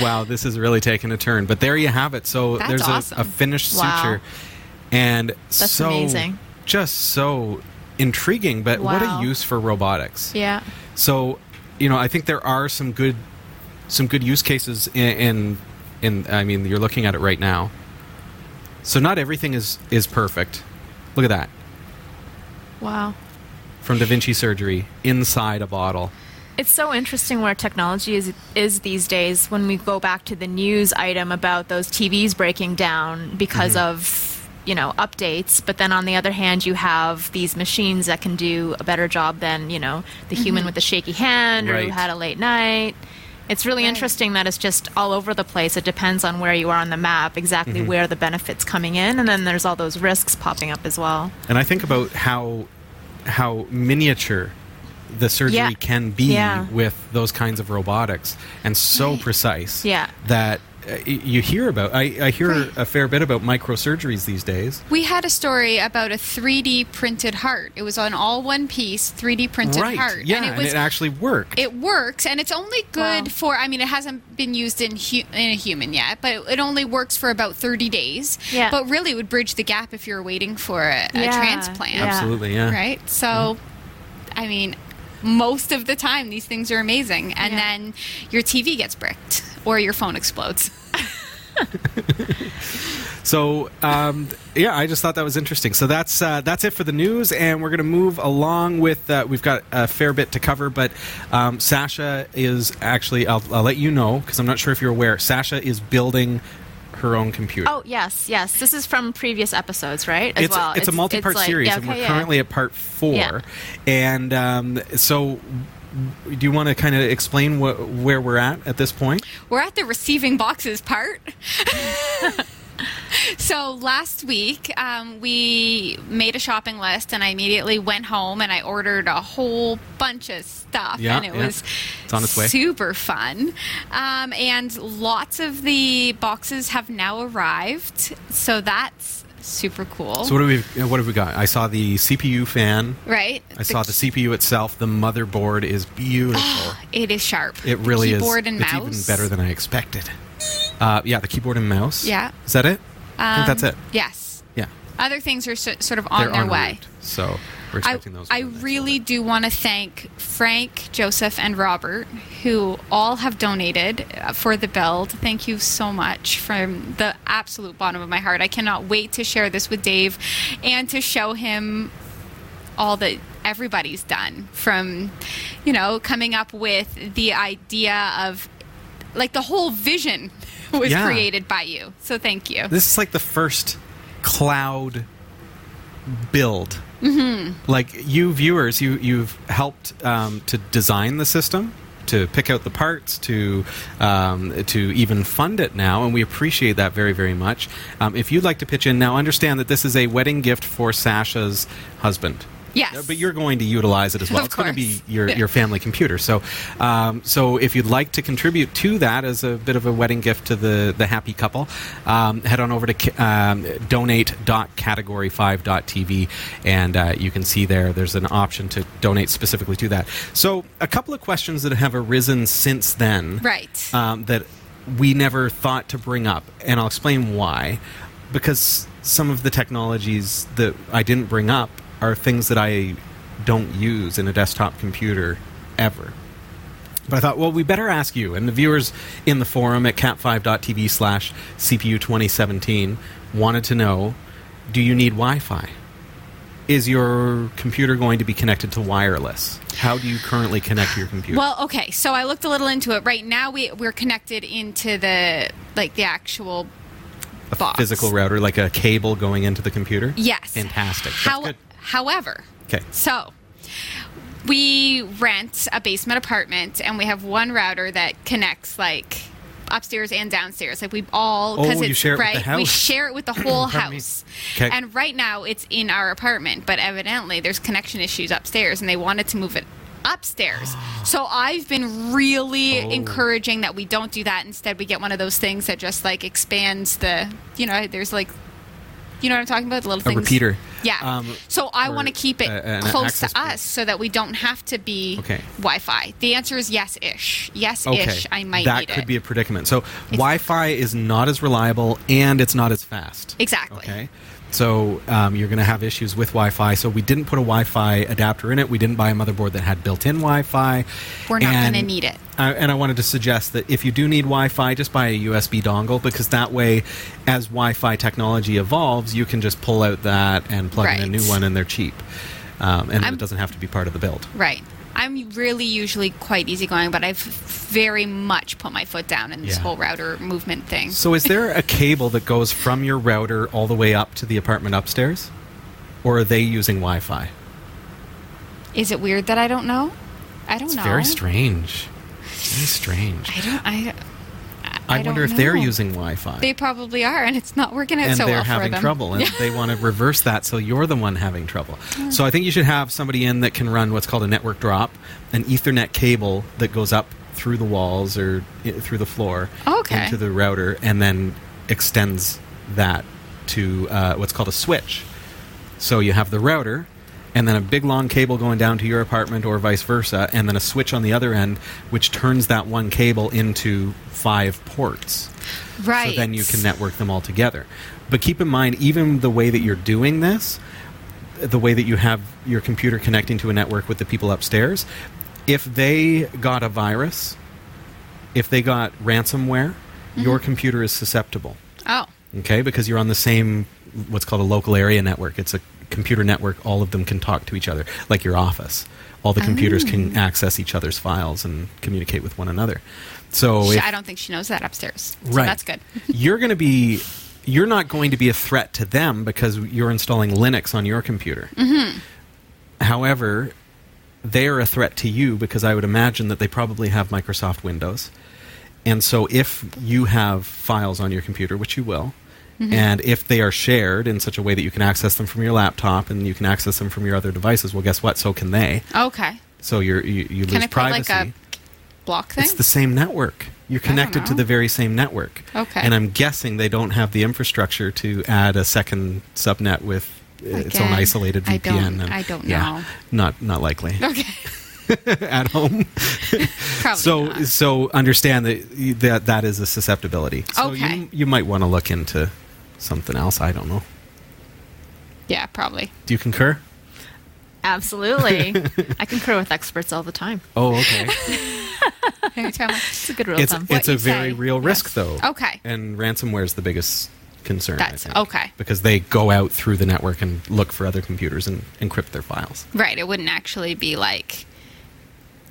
Wow, this is really taking a turn. But there you have it. So That's there's a, awesome. a finished Wow. suture. And That's so amazing. just so intriguing, but what a use for robotics. Yeah. So, you know, I think there are some good some good use cases in in, in I mean, you're looking at it right now. So not everything is is perfect. Look at that. Wow. From Da Vinci surgery inside a bottle. It's so interesting where technology is is these days. When we go back to the news item about those TVs breaking down because mm-hmm. of you know updates but then on the other hand you have these machines that can do a better job than you know the human mm-hmm. with the shaky hand or who had a late night it's really interesting that it's just all over the place it depends on where you are on the map exactly Mm-hmm. where the benefits coming in and then there's all those risks popping up as well And I think about how how miniature the surgery Yeah. can be Yeah. with those kinds of robotics and so precise Yeah. that you hear about. I, I hear a fair bit about microsurgeries these days. We had a story about a 3D printed heart. It was on all one piece 3D printed right? heart. Yeah, and and it was it actually worked. it works and it's only good Wow. for i mean it hasn't been used in hu- in a human yet but it, it only works for about 30 days Yeah. but really it would bridge the gap if you're waiting for a, a transplant yeah. Absolutely, yeah. right so mm-hmm. i mean most of the time these things are amazing and Yeah. then your tv gets bricked or your phone explodes <laughs> So um, yeah, I just thought that was interesting. So that's uh, that's it for the news, and we're going to move along with. Uh, we've got a fair bit to cover, but um, Sasha is actually. I'll, I'll let you know because I'm not sure if you're aware. Sasha is building her own computer. oh yes yes this is from previous episodes right as it's, well it's, a multi-part like- series, yeah, and we're yeah. currently at part four. Yeah. And um, so, do you want to kind of explain wh- where we're at at this point? we're at the receiving boxes part. <laughs> <laughs> so last week um, we made a shopping list, and I immediately went home and I ordered a whole bunch of stuff, Yeah, and it yeah. was It's on its way. super fun. Um, and lots of the boxes have now arrived, so that's super cool. So what do we what have we got? I saw the CPU fan. right? I saw the CPU itself. The motherboard is beautiful. It is sharp. It really Keyboard is. Keyboard and it's mouse. even better than I expected. Uh, yeah, the keyboard and mouse. Yeah. Is that it? I think that's Um, it. Yes. Yeah. Other things are so, sort of on They're their en way. route. So we're I, expecting those. I in the next really little do want to thank Frank, Joseph, and Robert, who all have donated uh, for the build. Thank you so much from the absolute bottom of my heart. I cannot wait to share this with Dave and to show him all that everybody's done from, you know, coming up with the idea of like the whole vision <laughs> was Yeah. created by you. So thank you. This is like the first cloud build. Mm-hmm. Like you viewers, you you've helped um, to design the system, to pick out the parts, to um, to even fund it now, and we appreciate that very very much. Um, if you'd like to pitch in now, understand that this is a wedding gift for Sasha's husband. Yes. But you're going to utilize it as well. Of it's going to be course. your, your family computer. So, um, so if you'd like to contribute to that as a bit of a wedding gift to the, the happy couple, um, head on over to um, donate.category5.tv and uh, you can see there there's an option to donate specifically to that. So, a couple of questions that have arisen since then Right. um, that we never thought to bring up, and I'll explain why. Because some of the technologies that I didn't bring up are things that I don't use in a desktop computer ever. But I thought, well, we better ask you. And the viewers in the forum at cat5.tv slash CPU 2017 wanted to know do you need Wi Fi? Is your computer going to be connected to wireless? How do you currently connect your computer? Well, okay. So I looked a little into it. Right now, we we're connected into the like the actual a box. physical router, like a cable going into the computer? Yes. Fantastic. How. However, Okay. so we rent a basement apartment, and we have one router that connects like upstairs and downstairs. Like we all Oh, because you it's it right. the We share it with the <clears throat> whole house. me. house. 'Kay. And right now, it's in our apartment, but evidently there's connection issues upstairs, and they wanted to move it upstairs. <gasps> so I've been really Oh. encouraging that we don't do that. Instead, we get one of those things that just like expands the. You know, there's like. You know what I'm talking about? The little A things. repeater. Yeah. Um, so I want to keep it a- an close to point. us so that we don't have to be Okay. Wi-Fi. The answer is yes-ish. Yes-ish. Okay. I might that need could it. be a predicament. So Wi Fi is not as reliable and it's not as fast. Exactly. Okay. So um, you're going to have issues with Wi Fi. So we didn't put a Wi Fi adapter in it. We didn't buy a motherboard that had built in Wi Fi. We're not going to need it. I, and I wanted to suggest that if you do need Wi Fi, just buy a USB dongle because that way, as Wi Fi technology evolves, you can just pull out that and plug in a new one and they're cheap. Um, and I'm- it doesn't have to be part of the build. Right. I'm really usually quite easygoing, but I've very much put my foot down in this Yeah. whole router movement thing. So is there a cable that goes from your router all the way up to the apartment upstairs? Or are they using Wi-Fi? Is it weird that I don't know? I don't know. It's know. very strange. Very strange. I don't. I. I, I wonder if they're using Wi-Fi. They probably are, and it's not working out and so they're well for having them. trouble, and they want to reverse that, so you're the one having trouble. So I think you should have somebody in that can run what's called a network drop, an Ethernet cable that goes up through the walls or through the floor Okay. into the router, and then extends that to uh, what's called a switch. So you have the router, and then a big long cable going down to your apartment, or vice versa, and then a switch on the other end, which turns that one cable into five ports. Right. So then you can network them all together. But keep in mind, even the way that you're doing this, the way that you have your computer connecting to a network with the people upstairs, if they got a virus, if they got ransomware, mm-hmm. your computer is susceptible. Oh. Okay, because you're on the same what's called a local area network. It's a computer network. All of them can talk to each other, like your office. All the computers can access each other's files and communicate with one another. So She- if, I don't think she knows that upstairs. So Right. That's good. <laughs> you're going to be you're not going to be a threat to them because you're installing Linux on your computer. Mm-hmm. However, they are a threat to you because I would imagine that they probably have Microsoft Windows. And so if you have files on your computer, which you will, Mm-hmm. and if they are shared in such a way that you can access them from your laptop and you can access them from your other devices, well, guess what? So can they. Okay. So you're, you you Can lose I put privacy. like a block thing? It's the same network. You're connected to the very same network. Okay. And I'm guessing they don't have the infrastructure to add a second subnet with uh, its own Again, isolated I VPN. don't- and, I don't yeah, know. Not not likely okay. <laughs> <laughs> at home. Probably <laughs> so not. so understand that that that is a susceptibility. So Okay. you you might want to look into something else. I don't know. Yeah, probably. Do you concur? Absolutely. <laughs> I concur with experts all the time. Oh, okay. <laughs> It's a good rule it's it's a very say. real risk Yes. though. Okay. And ransomware is the biggest concern. I That's- think, okay. Because they go out through the network and look for other computers and encrypt their files. Right. It wouldn't actually be like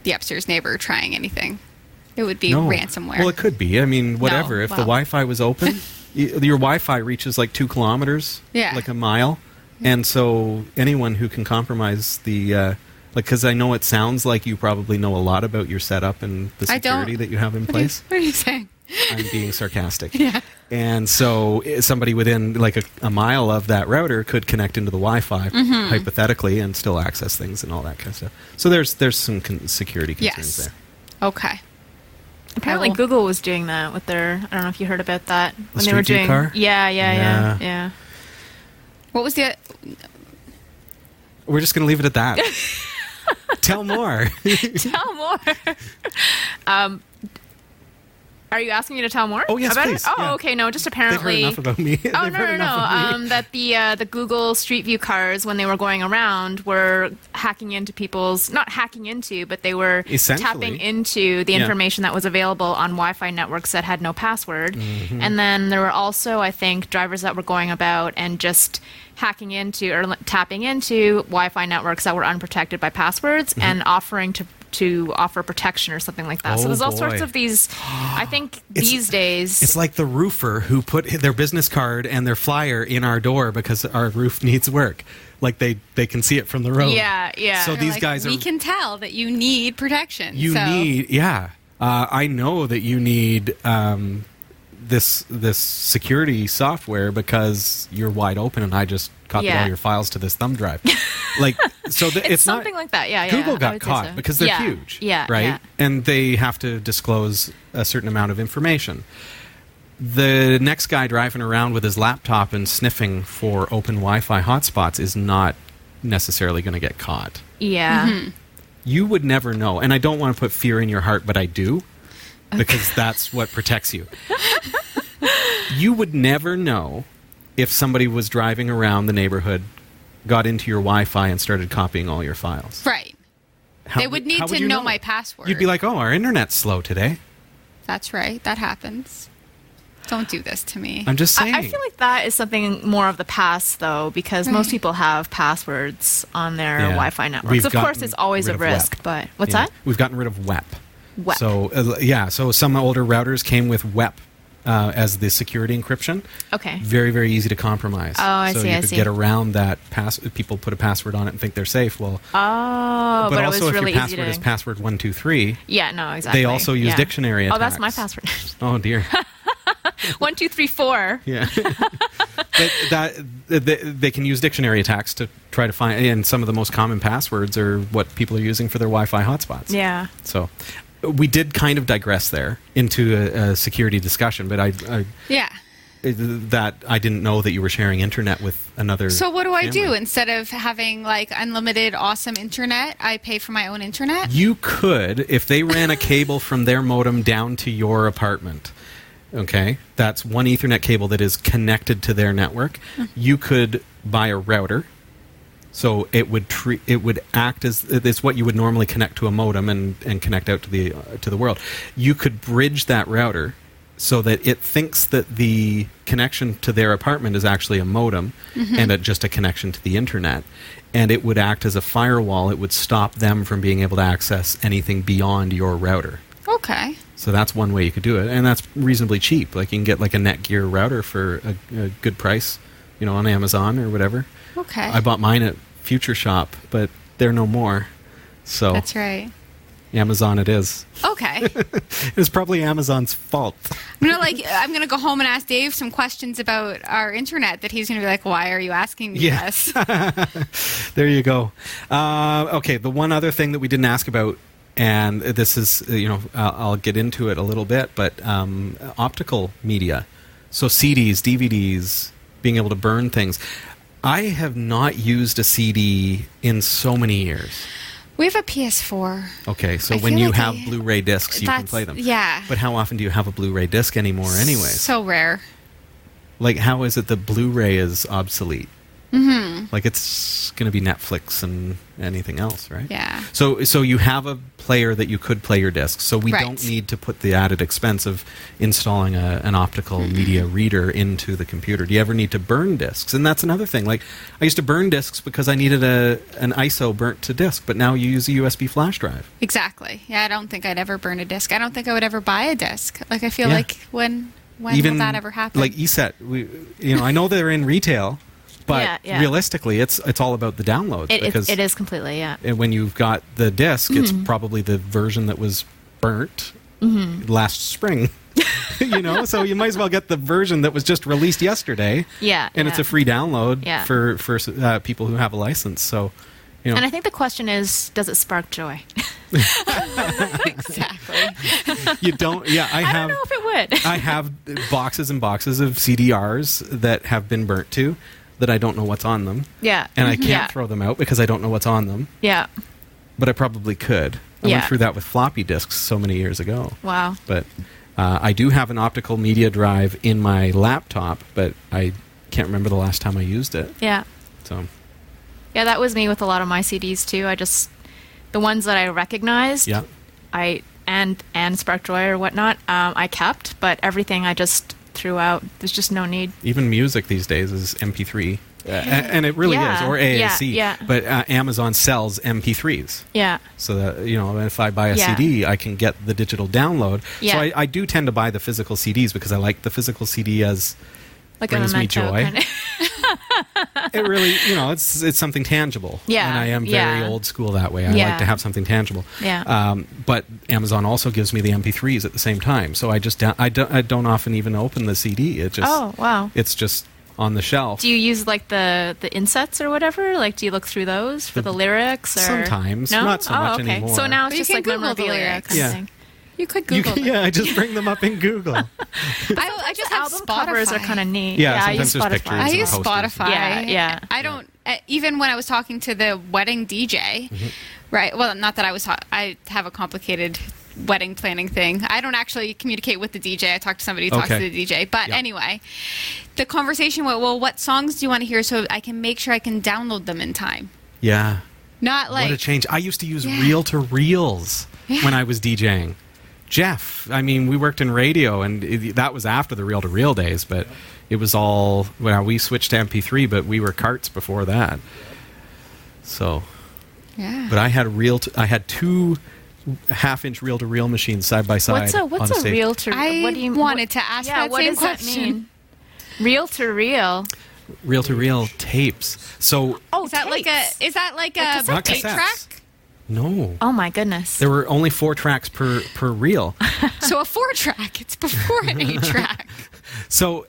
the upstairs neighbor trying anything. It would be ransomware. Well, it could be. I mean, whatever. if the. Wi-Fi was open, <laughs> your Wi-Fi reaches like two kilometers, Yeah. like a mile, and so anyone who can compromise the, uh, like, because I know it sounds like you probably know a lot about your setup and the security that you have in What are you- place. <laughs> What are you saying? I'm being sarcastic. <laughs> Yeah. And so eh, somebody within like a, a mile of that router could connect into the Wi-Fi Mm-hmm. hypothetically and still access things and all that kind of stuff. So there's there's some con- security concerns Yes. there. Okay. Apparently, will- Google was doing that with their. I don't know if you heard about that when they Street were doing. car? Yeah, yeah, yeah, Yeah. yeah. What was the? We're just going to leave it at that. <laughs> Tell more. Tell more. <laughs> um, are you asking me to tell more? Oh, yes, about please, It? Oh, yeah. okay. No, just They've heard apparently. enough about me. <laughs> Oh no no no! enough of me. Um, that the uh, the Google Street View cars, when they were going around, were hacking into people's not hacking into, but they were tapping into the Yeah. information that was available on Wi-Fi networks that had no password. Mm-hmm. And then there were also, I think, drivers that were going about and just hacking into or tapping into Wi-Fi networks that were unprotected by passwords Mm-hmm. and offering to to offer protection or something like that. Oh, so there's all boy. sorts of these. I think <gasps> these days. It's like the roofer who put their business card and their flyer in our door because our roof needs work. Like they, they can see it from the road. yeah, yeah. So They're these like, guys We are can tell that you need protection. you so- need yeah uh, i know that you need um, this this security software because you're wide open and i just copied Yeah. all your files to this thumb drive <laughs> like so th- it's, it's, not something like that. Yeah, yeah. google I got caught so. because they're Yeah, huge Yeah, right yeah. and they have to disclose a certain amount of information the next guy driving around with his laptop and sniffing for open wi-fi hotspots is not necessarily going to get caught Yeah. Mm-hmm. you would never know. And I don't want to put fear in your heart, but I do because that's what protects you. you would never know if somebody was driving around the neighborhood, got into your Wi-Fi, and started copying all your files. Right. How they would need how to you know, my password. You'd be like, "Oh, our internet's slow today." That's right. That happens. Don't do this to me. I'm just saying. I, I feel like that is something more of the past, though, because most people have passwords on their Yeah. Wi-Fi networks. We've of course, it's always a risk, WEP. but what's Yeah. that? We've gotten rid of WEP. WEP. So uh, yeah, so some older routers came with WEP uh, as the security encryption. Okay. Very very easy to compromise. Oh, I so see, So you I could see. get around that. Pass people put a password on it and think they're safe. Well, Oh, but, but, also if really your password to. is password one two three. yeah, no, exactly. They also use yeah. dictionary Oh, that's my attacks. password. <laughs> Oh dear. <laughs> One, two, three, four. Yeah. <laughs> but that they, they can use dictionary attacks to try to find and some of the most common passwords are what people are using for their Wi-Fi hotspots. Yeah. So we did kind of digress there into a, a security discussion, but I, I yeah. that I didn't know that you were sharing internet with another. So what do I do instead of having like unlimited awesome internet? I pay for my own internet. You could, if they ran a cable from their modem down to your apartment. Okay, that's one Ethernet cable that is connected to their network. Mm-hmm. You could buy a router, so it would treat it would act as it's what you would normally connect to a modem and, and connect out to the uh, to the world. You could bridge that router so that it thinks that the connection to their apartment is actually a modem and a, just a connection to the internet, and it would act as a firewall. It would stop them from being able to access anything beyond your router. Okay. So that's one way you could do it, and that's reasonably cheap. Like you can get like a Netgear router for a, a good price, you know, on Amazon or whatever. Okay. I bought mine at Future Shop, but they're no more. So That's right. Amazon it is. Okay. <laughs> It's probably Amazon's fault. I'm gonna like I'm gonna go home and ask Dave some questions about our internet that he's gonna be like, Why are you asking me Yeah. this? <laughs> there you go. Uh, okay, the one other thing that we didn't ask about, and this is, uh, you know, I'll, I'll get into it a little bit, but um, optical media. So CDs, DVDs, being able to burn things. I have not used a CD in so many years. we have a PS4. Okay, so I when you like have I- Blu-ray discs, you can play them. yeah. But how often do you have a Blu-ray disc anymore, anyway? So rare. like, how is it the Blu-ray is obsolete? Mm-hmm. Like, it's going to be Netflix and anything else, right? Yeah. So, so you have a player that you could play your discs. So we Right. don't need to put the added expense of installing a, an optical media reader into the computer. Do you ever need to burn discs? And that's another thing. Like I used to burn discs because I needed a an ISO burnt to disk, but now you use a USB flash drive. Exactly. Yeah, I don't think I'd ever burn a disc. I don't think I would ever buy a disc. Like I feel Yeah. like when when Even will that ever happen? Like ESET, we, you know, I know they're in retail, but Yeah, yeah. realistically, it's it's all about the downloads It, because it, it is completely, yeah. and when you've got the disk, it's Mm-hmm. probably the version that was burnt last spring. <laughs> you know, so you might as well get the version that was just released yesterday. Yeah, and it's a free download Yeah. for for uh, people who have a license. So, you know, And I think the question is, does it spark joy? <laughs> exactly. <laughs> you don't. Yeah, I, I have. don't know if it would. I have boxes and boxes of CDRs that have been burnt to that I don't know what's on them, yeah. and I can't yeah. throw them out because I don't know what's on them. Yeah. But I probably could. I Yeah. went through that with floppy disks so many years ago. Wow. but uh, I do have an optical media drive in my laptop, but I can't remember the last time I used it. Yeah. So Yeah, that was me with a lot of my CDs too. I just the ones that I recognized, yeah, I and and Spark Joy or whatnot, um, I kept, but everything I just threw out. There's just no need. even music these days is MP3, uh, and it really Yeah, is, or yeah, AAC. yeah. But uh, Amazon sells MP3s. Yeah. So that you know, if I buy a Yeah. CD, I can get the digital download. Yeah. So I, I do tend to buy the physical CDs because I like the physical CD as Like brings a me joy. kinda- <laughs> <laughs> it really, you know, it's it's something tangible. Yeah, and I am very yeah. old school that way. I Yeah. like to have something tangible. Yeah. Um, but Amazon also gives me the MP3s at the same time, so I just da- I don't I don't often even open the CD. It just Oh, wow. it's just on the shelf. Do you use like the the insets or whatever? Like, do you look through those for the, lyrics? Or Sometimes, no? not so oh, much okay. anymore. So now it's you just can like Google the memorabilia lyrics. kind Yeah. of thing. You could You Google can- it. yeah, I just bring them up in Google. <laughs> I, I just have album covers are kind of neat. Yeah, I use Spotify. I use. Spotify. Yeah, yeah. I don't uh, even when I was talking to the wedding DJ, Mm-hmm. right? Well, not that I was. Ta- I have a complicated wedding planning thing. I don't actually communicate with the DJ. I talk to somebody who talks Okay. to the DJ. But Yeah. anyway, the conversation went, well, what songs do you want to hear so I can make sure I can download them in time? Yeah. Not like what a change. I used to use Yeah. reel to reels Yeah. when I was DJing. Jeff. I mean, we worked in radio, and it, that was after the reel to reel days, but it was all well. We switched to MP3, but we were carts before that. So, Yeah. but I had a reel. To, I had two half-inch reel to reel machines side by side. What's a on what's a stage. reel to? I what do you wanted what- to ask yeah, that what same does question. that mean? Reel to reel. reel to reel tapes? So Oh, Is that like a is that like a Like Not eight cassettes. track? No, Oh my goodness. there were only four tracks per per reel. <laughs> So a four track. It's before an eight <laughs> track. So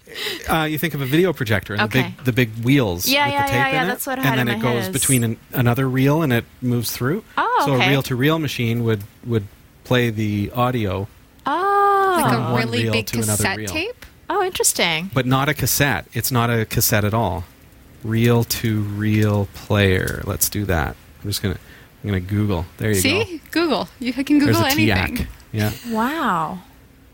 uh, you think of a video projector and Okay. the big the big wheels Yeah, with yeah, the tape yeah, in yeah, it, that's what I and had then in it my goes head is- between an, another reel and it moves through. Oh, so okay. a reel to reel machine would would play the audio, oh. Like a one really reel big cassette tape. oh, interesting. but not a cassette. It's not a cassette at all. Reel to reel player. Let's do that. I'm just gonna I'm gonna Google. There you go. See? Google. You can Google There's a anything. TEAC. Yeah. Wow.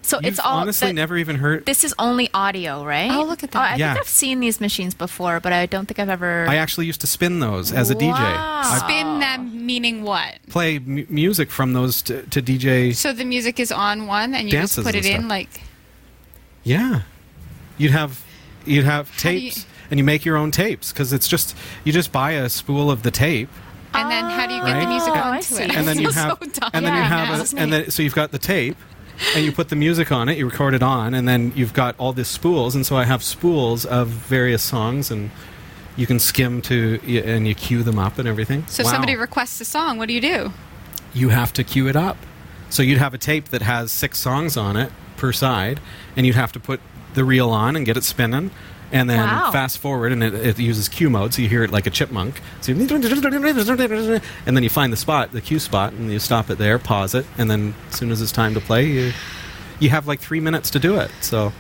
So You've it's all honestly that- never even heard. This is only audio, right? Oh, look at that. Oh, I Yeah. think I've seen these machines before, but I don't think I've ever. I actually used to spin those as a DJ. Wow. I Spin them meaning what? play mu- music from those to, to DJ. So the music is on one and you Dances just put and it in like Yeah, you'd have you'd have How do you- tapes, and you make your own tapes because it's just you just buy a spool of the tape, and then how do you get Right. the music Oh, onto it? and then you have <laughs> so and then you have now. A, and then so you've got the tape, and you put the music on it, you record it on, and then you've got all these spools, and so I have spools of various songs, and you can skim to and you cue them up and everything. So if Wow. somebody requests a song, what do you do? you have to cue it up. So you'd have a tape that has six songs on it per side, and you'd have to put the reel on and get it spinning, and then Wow. fast forward, and it, it uses cue mode, so you hear it like a chipmunk. So you, and then you find the spot, the cue spot, and you stop it there, pause it, and then as soon as it's time to play, you you have like three minutes to do it. So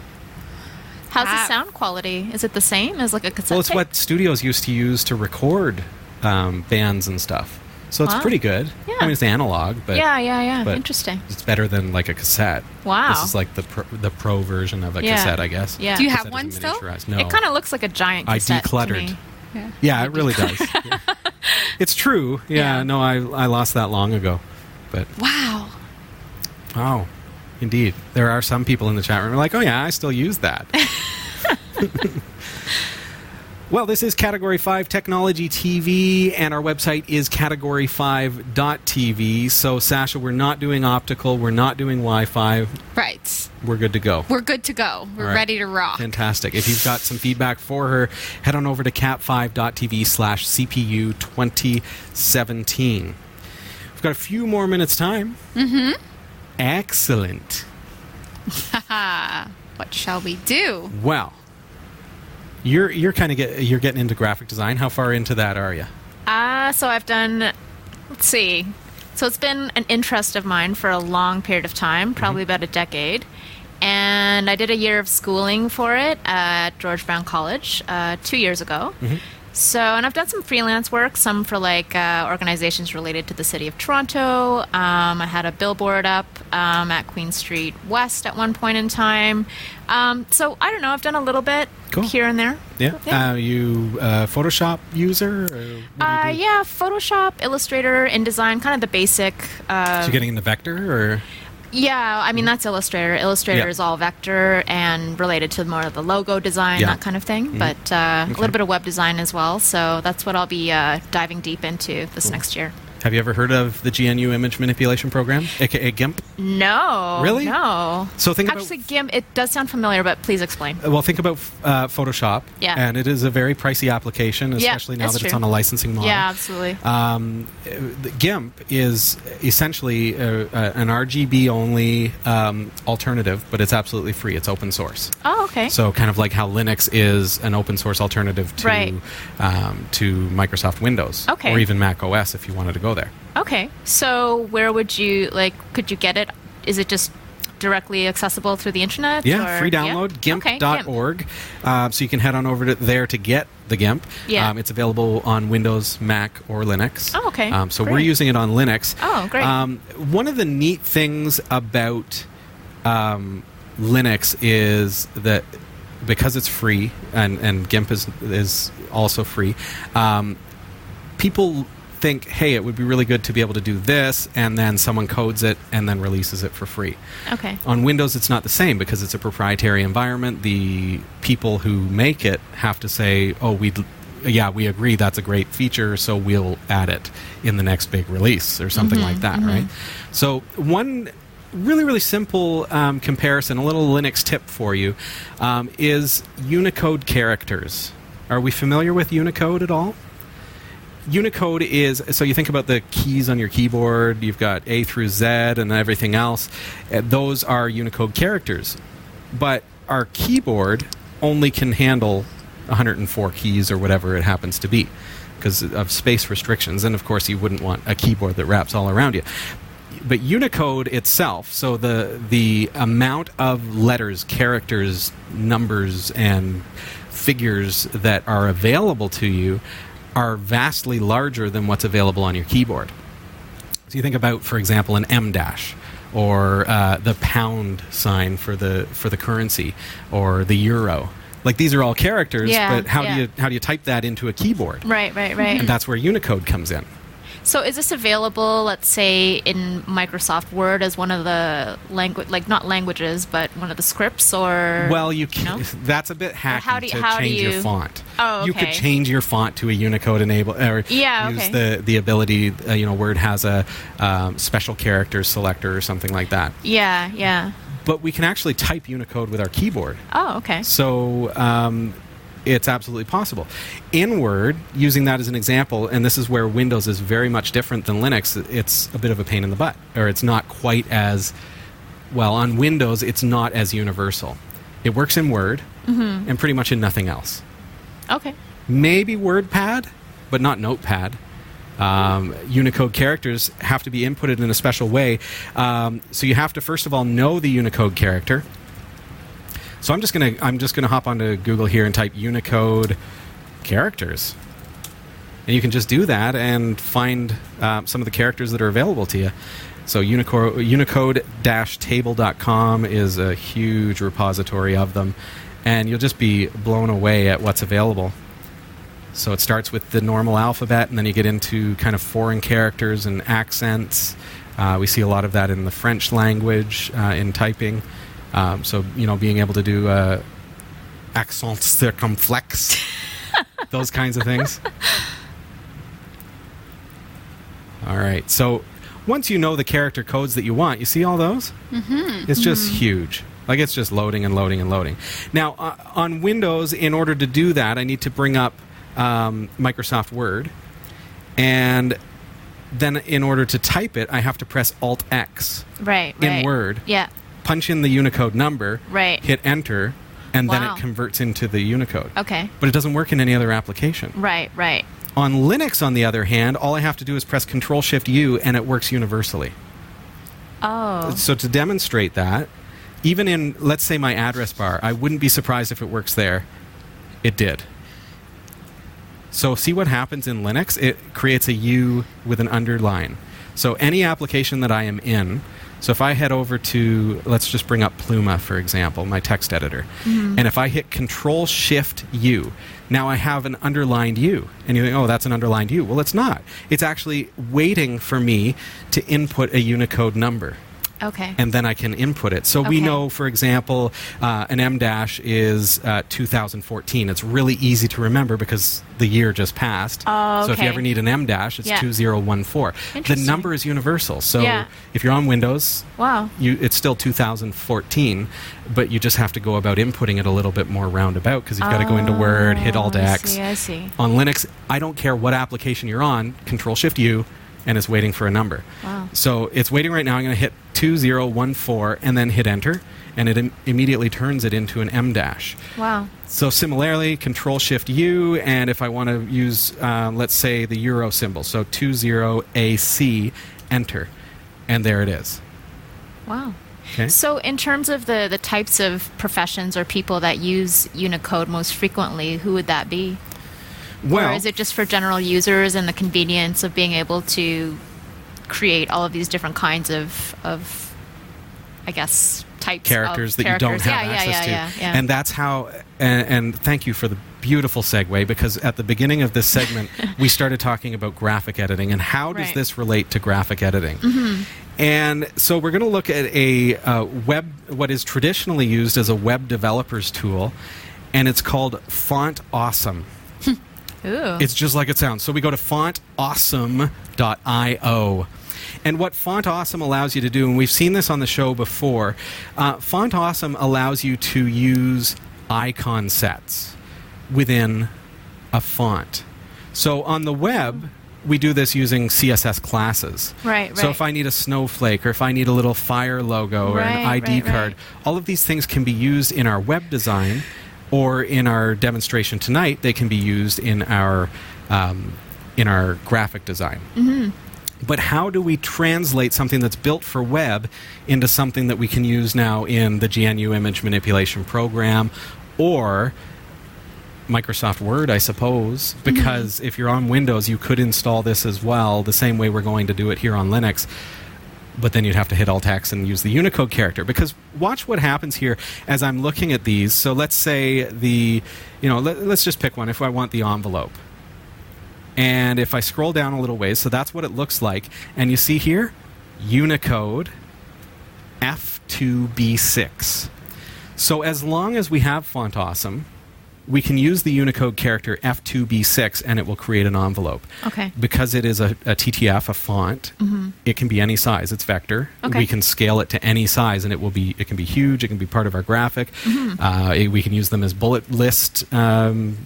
How's the sound quality? Is it the same as like a cassette? well, it's tape? what studios used to use to record um, bands and stuff. So it's Wow. pretty good. Yeah. I mean, it's analog, but yeah, yeah, yeah. but Interesting. It's better than like a cassette. Wow. This is like the pro, the pro version of a Yeah. cassette, I guess. Yeah. Do you have one still? No. It kind of looks like a giant I cassette to decluttered. me. Yeah. yeah, it really does. <laughs> Yeah. It's true. Yeah, Yeah. no, I I lost that long ago. But Wow. oh, indeed, there are some people in the chat room who are like, oh yeah, I still use that. <laughs> <laughs> Well, this is Category 5 Technology TV, and our website is category5.tv. So, Sasha, we're not doing optical, we're not doing Wi Fi, Right. we're good to go. We're good to go. We're right. ready to rock. Fantastic. If you've got some feedback for her, head on over to cat5.tv slash CPU 2017. We've got a few more minutes' time. Mm-hmm. Excellent. Haha. <laughs> what shall we do? Well, you're you're kind of get you're getting into graphic design. How far into that are you? Uh, so I've done, let's see. So it's been an interest of mine for a long period of time, probably about a decade. And I did a year of schooling for it at George Brown College uh, two years ago. So, and I've done some freelance work, some for like uh, organizations related to the city of Toronto. Um, I had a billboard up um, at Queen Street West at one point in time. Um, so I don't know. I've done a little bit Cool. here and there. Yeah. Yeah. Uh, you uh, Photoshop user? Or what do you Uh, yeah, Photoshop, Illustrator, InDesign, kind of the basic. Uh, So you're getting into vector or yeah, I mean that's Illustrator. Illustrator Yeah. is all vector and related to more of the logo design, Yeah. Mm-hmm. that kind of thing. But uh, a little bit of web design as well. So that's what I'll be uh, diving deep into this next year. Have you ever heard of the GNU image manipulation program, aka GIMP? No, Really? No. So think about- actually, GIMP. It does sound familiar, but please explain. Well, think about uh, Photoshop. Yeah. And it is a very pricey application, Yeah, especially now that's that it's on a licensing model. Yeah, absolutely. Um, uh, GIMP is essentially uh, uh, an RGB only um, alternative, but it's absolutely free. It's open source. oh, okay. So kind of like how Linux is an open source alternative to Right. um, to Microsoft Windows, Okay. or even Mac OS if you wanted to go there. Okay. So where would you like? Could you get it? Is it just directly accessible through the internet? Yeah, or- free yeah? download, Okay, gimp.org. Uh, so you can head on over to there to get the GIMP. Yeah. Um, it's available on Windows, Mac, or Linux. Oh, okay. Um, so we're using it on Linux. Oh, great. Um, one of the neat things about um, Linux is that because it's free and, and GIMP is, is also free, um, people think, hey, it would be really good to be able to do this, and then someone codes it and then releases it for free. Okay. On Windows, it's not the same because it's a proprietary environment. The people who make it have to say, "Oh, we, yeah, we agree that's a great feature, so we'll add it in the next big release or something like that." Right. So one really really simple um, comparison, a little Linux tip for you, um, is Unicode characters. Are we familiar with Unicode at all? Unicode is so you think about the keys on your keyboard, you've got A through Z and everything else. uh, Those are Unicode characters. But our keyboard only can handle 104 keys or whatever it happens to be because of space restrictions. And of course, you wouldn't want a keyboard that wraps all around you. But Unicode itself, so the the amount of letters, characters, numbers, and figures that are available to you are vastly larger than what's available on your keyboard. So you think about, for example, an M dash, or uh, the pound sign for the for the currency, or the euro. Like these are all characters, Yeah, but how yeah. do you how do you type that into a keyboard? Right, right, right. And that's where Unicode comes in. So is this available, let's say, in Microsoft Word as one of the language, like not languages, but one of the scripts, or Well, you can. No? <laughs> That's a bit hacky how do you- to how do change your font. Oh, You could change your font to a Unicode enable, or Yeah, use okay. the the ability. Uh, you know, Word has a um, special characters selector or something like that. yeah, yeah. But we can actually type Unicode with our keyboard. Oh, okay. So um, it's absolutely possible. In Word, using that as an example, and this is where Windows is very much different than Linux, it's a bit of a pain in the butt, or it's not quite as well. On Windows, it's not as universal. It works in Word Mm-hmm. and pretty much in nothing else. Okay. Maybe WordPad, but not Notepad. Um, Unicode characters have to be inputted in a special way. Um, so you have to first of all know the Unicode character. So I'm just gonna I'm just gonna hop onto Google here and type Unicode characters, and you can just do that and find um, some of the characters that are available to you. So Unicode Unicode-table.com is a huge repository of them, and you'll just be blown away at what's available. So it starts with the normal alphabet, and then you get into kind of foreign characters and accents. Uh, we see a lot of that in the French language uh, in typing. Um, so you know, being able to do uh, accent circumflex, <laughs> those kinds of things. All right. So once you know the character codes that you want, you see all those? Mm-hmm. It's just huge. Like it's just loading and loading and loading. Now, uh, on Windows, in order to do that, I need to bring up um, Microsoft Word. And then in order to type it, I have to press Alt X, Right, In right. Word. Yeah. Punch in the Unicode number, Right. hit enter, and then Wow. it converts into the Unicode. Okay. But it doesn't work in any other application. Right, right. On Linux, on the other hand, all I have to do is press Control Shift U and it works universally. Oh. So to demonstrate that, even in let's say my address bar, I wouldn't be surprised if it works there. It did. So see what happens in Linux? It creates a U with an underline. So any application that I am in, so if I head over to let's just bring up Pluma for example, my text editor. Mm-hmm. And if I hit Control Shift U, now I have an underlined U. And you think, "Oh, that's an underlined U." Well, it's not. It's actually waiting for me to input a Unicode number Okay. and then I can input it. So we know, for example, uh, an M dash is uh, 2014. It's really easy to remember because the year just passed. Oh, So if you ever need an M dash, it's Yeah. 2014. The number is universal. So Yeah. if you're on Windows, wow. you, it's still 2014, but you just have to go about inputting it a little bit more roundabout because you've got to go into Word, hit Alt Oh, I X. see, I see. On Linux, I don't care what application you're on, Control Shift U, and it's waiting for a number. Wow. So it's waiting right now. I'm going to hit 2014 and then hit enter, and it Im- immediately turns it into an M dash. Wow. So similarly, Control Shift U, and if I want to use, um, let's say, the Euro symbol, so 20AC, enter, and there it is. Wow. Okay. So, in terms of the, the types of professions or people that use Unicode most frequently, who would that be? Well, or is it just for general users and the convenience of being able to create all of these different kinds of, of I guess, types characters that you don't have Yeah, access yeah, to. yeah, yeah. And that's how. And, and thank you for the beautiful segue because at the beginning of this segment <laughs> we started talking about graphic editing and how does Right. this relate to graphic editing. Mm-hmm. And so we're going to look at a uh, web, what is traditionally used as a web developer's tool, and it's called Font Awesome. <laughs> Ooh. It's just like it sounds. So we go to fontawesome.io. And what Font Awesome allows you to do, and we've seen this on the show before, uh, Font Awesome allows you to use icon sets within a font. So on the web, we do this using CSS classes. Right, So if I need a snowflake or if I need a little fire logo or an ID right, card, right. all of these things can be used in our web design or in our demonstration tonight they can be used in our um, in our graphic design Mm-hmm. but how do we translate something that's built for web into something that we can use now in the gnu image manipulation program or Microsoft Word, I suppose, because if you're on Windows, you could install this as well, the same way we're going to do it here on Linux. But then you'd have to hit Alt X and use the Unicode character. Because watch what happens here as I'm looking at these. So let's say the, you know, let, let's just pick one if I want the envelope. And if I scroll down a little ways, so that's what it looks like. And you see here, Unicode F2B6. So as long as we have Font Awesome, we can use the Unicode character F2B6 and it will create an envelope. Okay. Because it is a, a TTF, a font, it can be any size. It's vector. Okay. We can scale it to any size and it will be it can be huge, it can be part of our graphic. Uh, it- we can use them as bullet list um,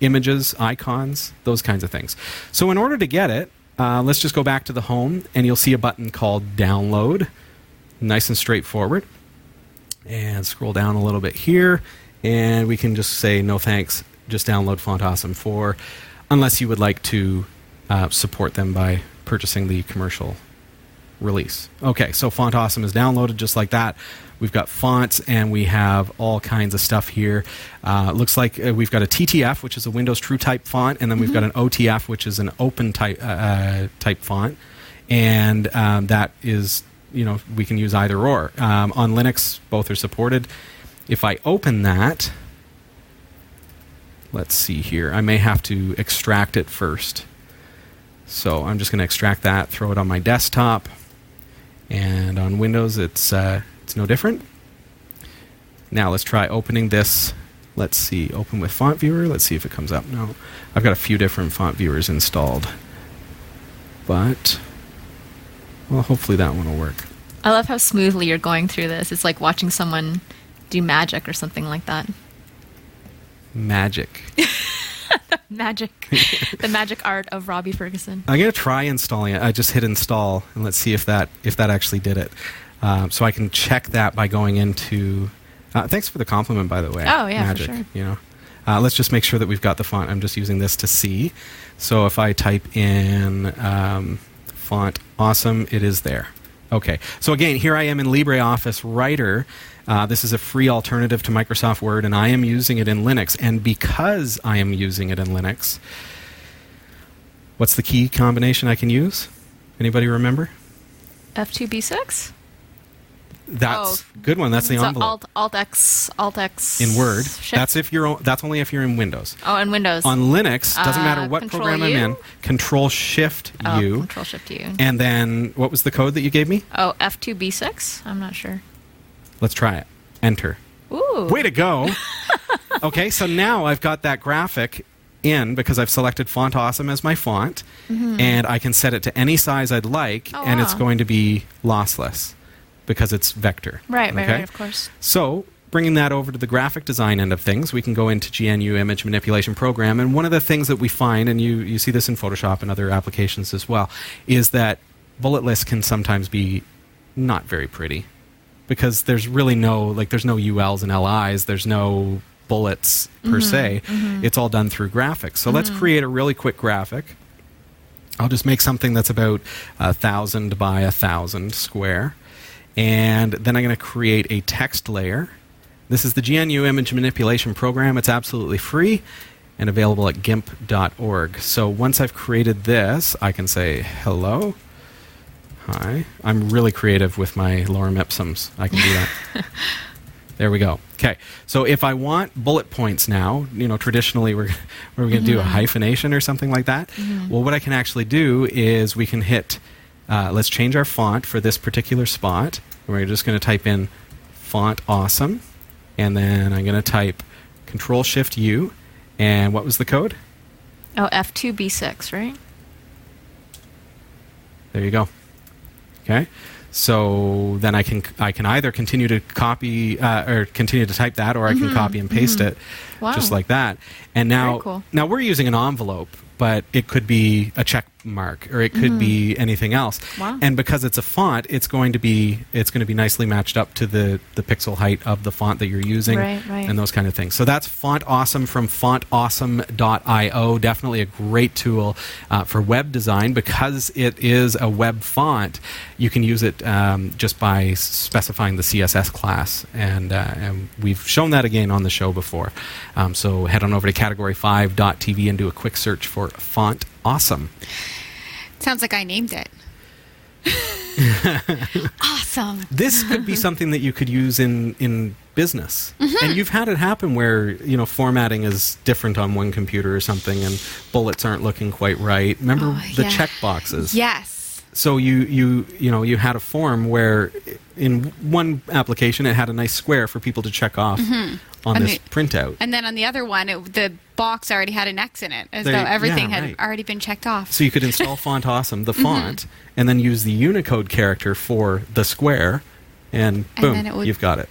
images, icons, those kinds of things. So in order to get it, uh, let's just go back to the home and you'll see a button called download. Nice and straightforward and scroll down a little bit here and we can just say no thanks. Just download font awesome 4 unless you would like to uh, support them by purchasing the commercial release. Okay so font awesome is downloaded just like that. We've got fonts and we have all kinds of stuff here. Uh, looks like uh, we've got a ttf which is a windows true type font and then we've got an otf which is an open type uh, uh, type font. And um, that is you know we can use either or. Um, on linux both are supported if i open that let's see here. I may have to extract it first. So i'm just going to extract that throw it on my desktop and on windows it's uh, it's no different. Now let's try opening this. Let's see open with font viewer. Let's see if it comes up. No. I've got a few different font viewers installed. But well, hopefully that one will work. I love how smoothly you're going through this. It's like watching someone do magic or something like that. Magic. <laughs> Magic. the magic art of Robbie Ferguson. I'm gonna try installing it. I just hit install and let's see if that if that actually did it. Um, so I can check that by going into. Uh, thanks for the compliment, by the way. Oh, yeah, for Magic. sure. You know, uh, let's just make sure that we've got the font. I'm just using this to see. So if I type in um, font awesome, it is there. Okay. So again, here I am in LibreOffice Writer. Uh, this is a free alternative to Microsoft Word, and I am using it in Linux. And because I am using it in Linux, what's the key combination I can use? Anybody remember? F2B6? That's Oh. good one. That's the So envelope Alt, Alt X, Alt X. in Word. Shift? That's if you're. That's only if you're in Windows. Oh, in Windows. On Linux, doesn't Uh, matter what program I'm in. Control Shift oh, U, Control Shift U. and then what was the code that you gave me? oh, F2B6? I'm not sure. Let's try it. Enter. Ooh. Way to go. <laughs> okay, so now I've got that graphic in because I've selected Font Awesome as my font, and I can set it to any size I'd like, Mm-hmm. Oh, and it's going to be lossless because it's vector. Right, right, right, of course. So, bringing that over to the graphic design end of things, we can go into GNU Image Manipulation Program. And one of the things that we find, and you, you see this in Photoshop and other applications as well, is that bullet lists can sometimes be not very pretty because there's really no, like, there's no ULs and LIs, there's no bullets per mm-hmm, se. Mm-hmm. It's all done through graphics. So, let's mm-hmm. create a really quick graphic. I'll just make something that's about a thousand by a thousand square. And then I'm going to create a text layer. This is the GNU image manipulation program. It's absolutely free and available at gimp.org. So once I've created this, I can say, hello. Hi. I'm really creative with my lorem ipsums. I can do that. <laughs> there we go. Okay. So if I want bullet points now, you know, traditionally we're <laughs> we're going to do a hyphenation or something like that. Well, what I can actually do is we can hit. Uh, let's change our font for this particular spot. We're just going to type in font awesome, and then I'm going to type Control Shift U, and what was the code? Oh, F2B6, right? There you go. Okay. So then I can I can either continue to copy uh, or continue to type that, or I can copy and paste it, Mm-hmm. Wow. just like that. And now cool. now we're using an envelope, but it could be a check mark or it could be anything else. Wow. And because it's a font, it's going to be it's going to be nicely matched up to the the pixel height of the font that you're using, Right, right. and those kind of things. So that's Font Awesome from fontawesome.io. Definitely a great tool uh, for web design because it is a web font. You can use it um, just by specifying the CSS class, and, uh, and we've shown that again on the show before. Um, so head on over to category5.tv and do a quick search for Font Awesome. Sounds like I named it. <laughs> awesome. this could be something that you could use in in business mm-hmm. and you've had it happen where you know formatting is different on one computer or something and bullets aren't looking quite right remember Oh, the yeah. check boxes Yes. So you you you know you had a form where in one application it had a nice square for people to check off on Mm-hmm. And this the- printout And then on the other one, it, the box already had an X in it, as There though everything yeah, had right. already been checked off. so you could install <laughs> font awesome the font and then use the unicode character for the square and And boom then it would- you've got it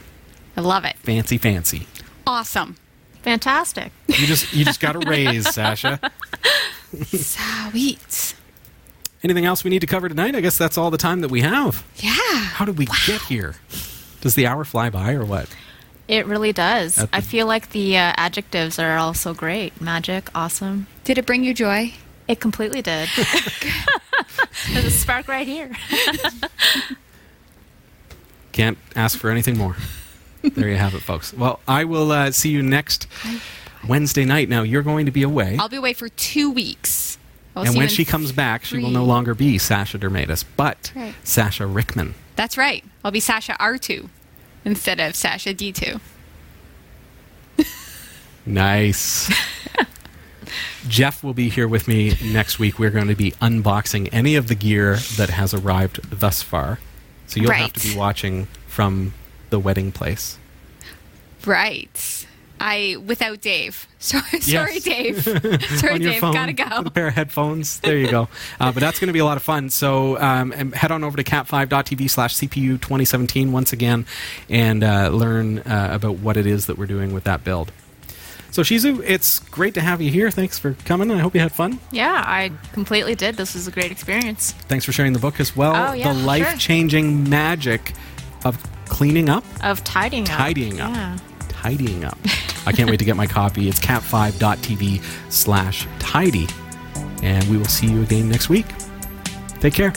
I love it. fancy fancy Awesome. Fantastic. you just you just got a <laughs> raise sasha Sweet. Anything else we need to cover tonight? I guess that's all the time that we have. Yeah. How did we get here? Does the hour fly by or what? It really does. The- I feel like the uh, adjectives are also great. Magic, awesome. Did it bring you joy? It completely did. <laughs> <laughs> There's a spark right here. <laughs> Can't ask for anything more. there you have it, folks. Well, I will uh, see you next Wednesday night. Now, you're going to be away. I'll be away for two weeks. I'll and when she comes back, she will no longer be Sasha Dermatis, but Right. Sasha Rickman. That's right. I'll be Sasha R2 instead of Sasha D2. <laughs> Nice. <laughs> Jeff will be here with me next week. We're going to be unboxing any of the gear that has arrived thus far. So you'll have to be watching from the wedding place. Right. I without Dave. <laughs> Sorry, sorry, Yes. Dave. sorry, Dave. <laughs> phone Gotta with a go. pair of headphones. There you go. Uh, but that's going to be a lot of fun. So um, and head on over to cat5.tv slash CPU 2017 once again and uh, learn uh, about what it is that we're doing with that build. So Shizu, it's great to have you here. Thanks for coming. I hope you had fun. Yeah, I completely did. This was a great experience. Thanks for sharing the book as well. Oh, yeah, the life-changing magic of cleaning up, Of tidying up. tidying up, Yeah. Tidying up. I can't wait to get my copy. It's cat5.tv slash tidy. And we will see you again next week. Take care.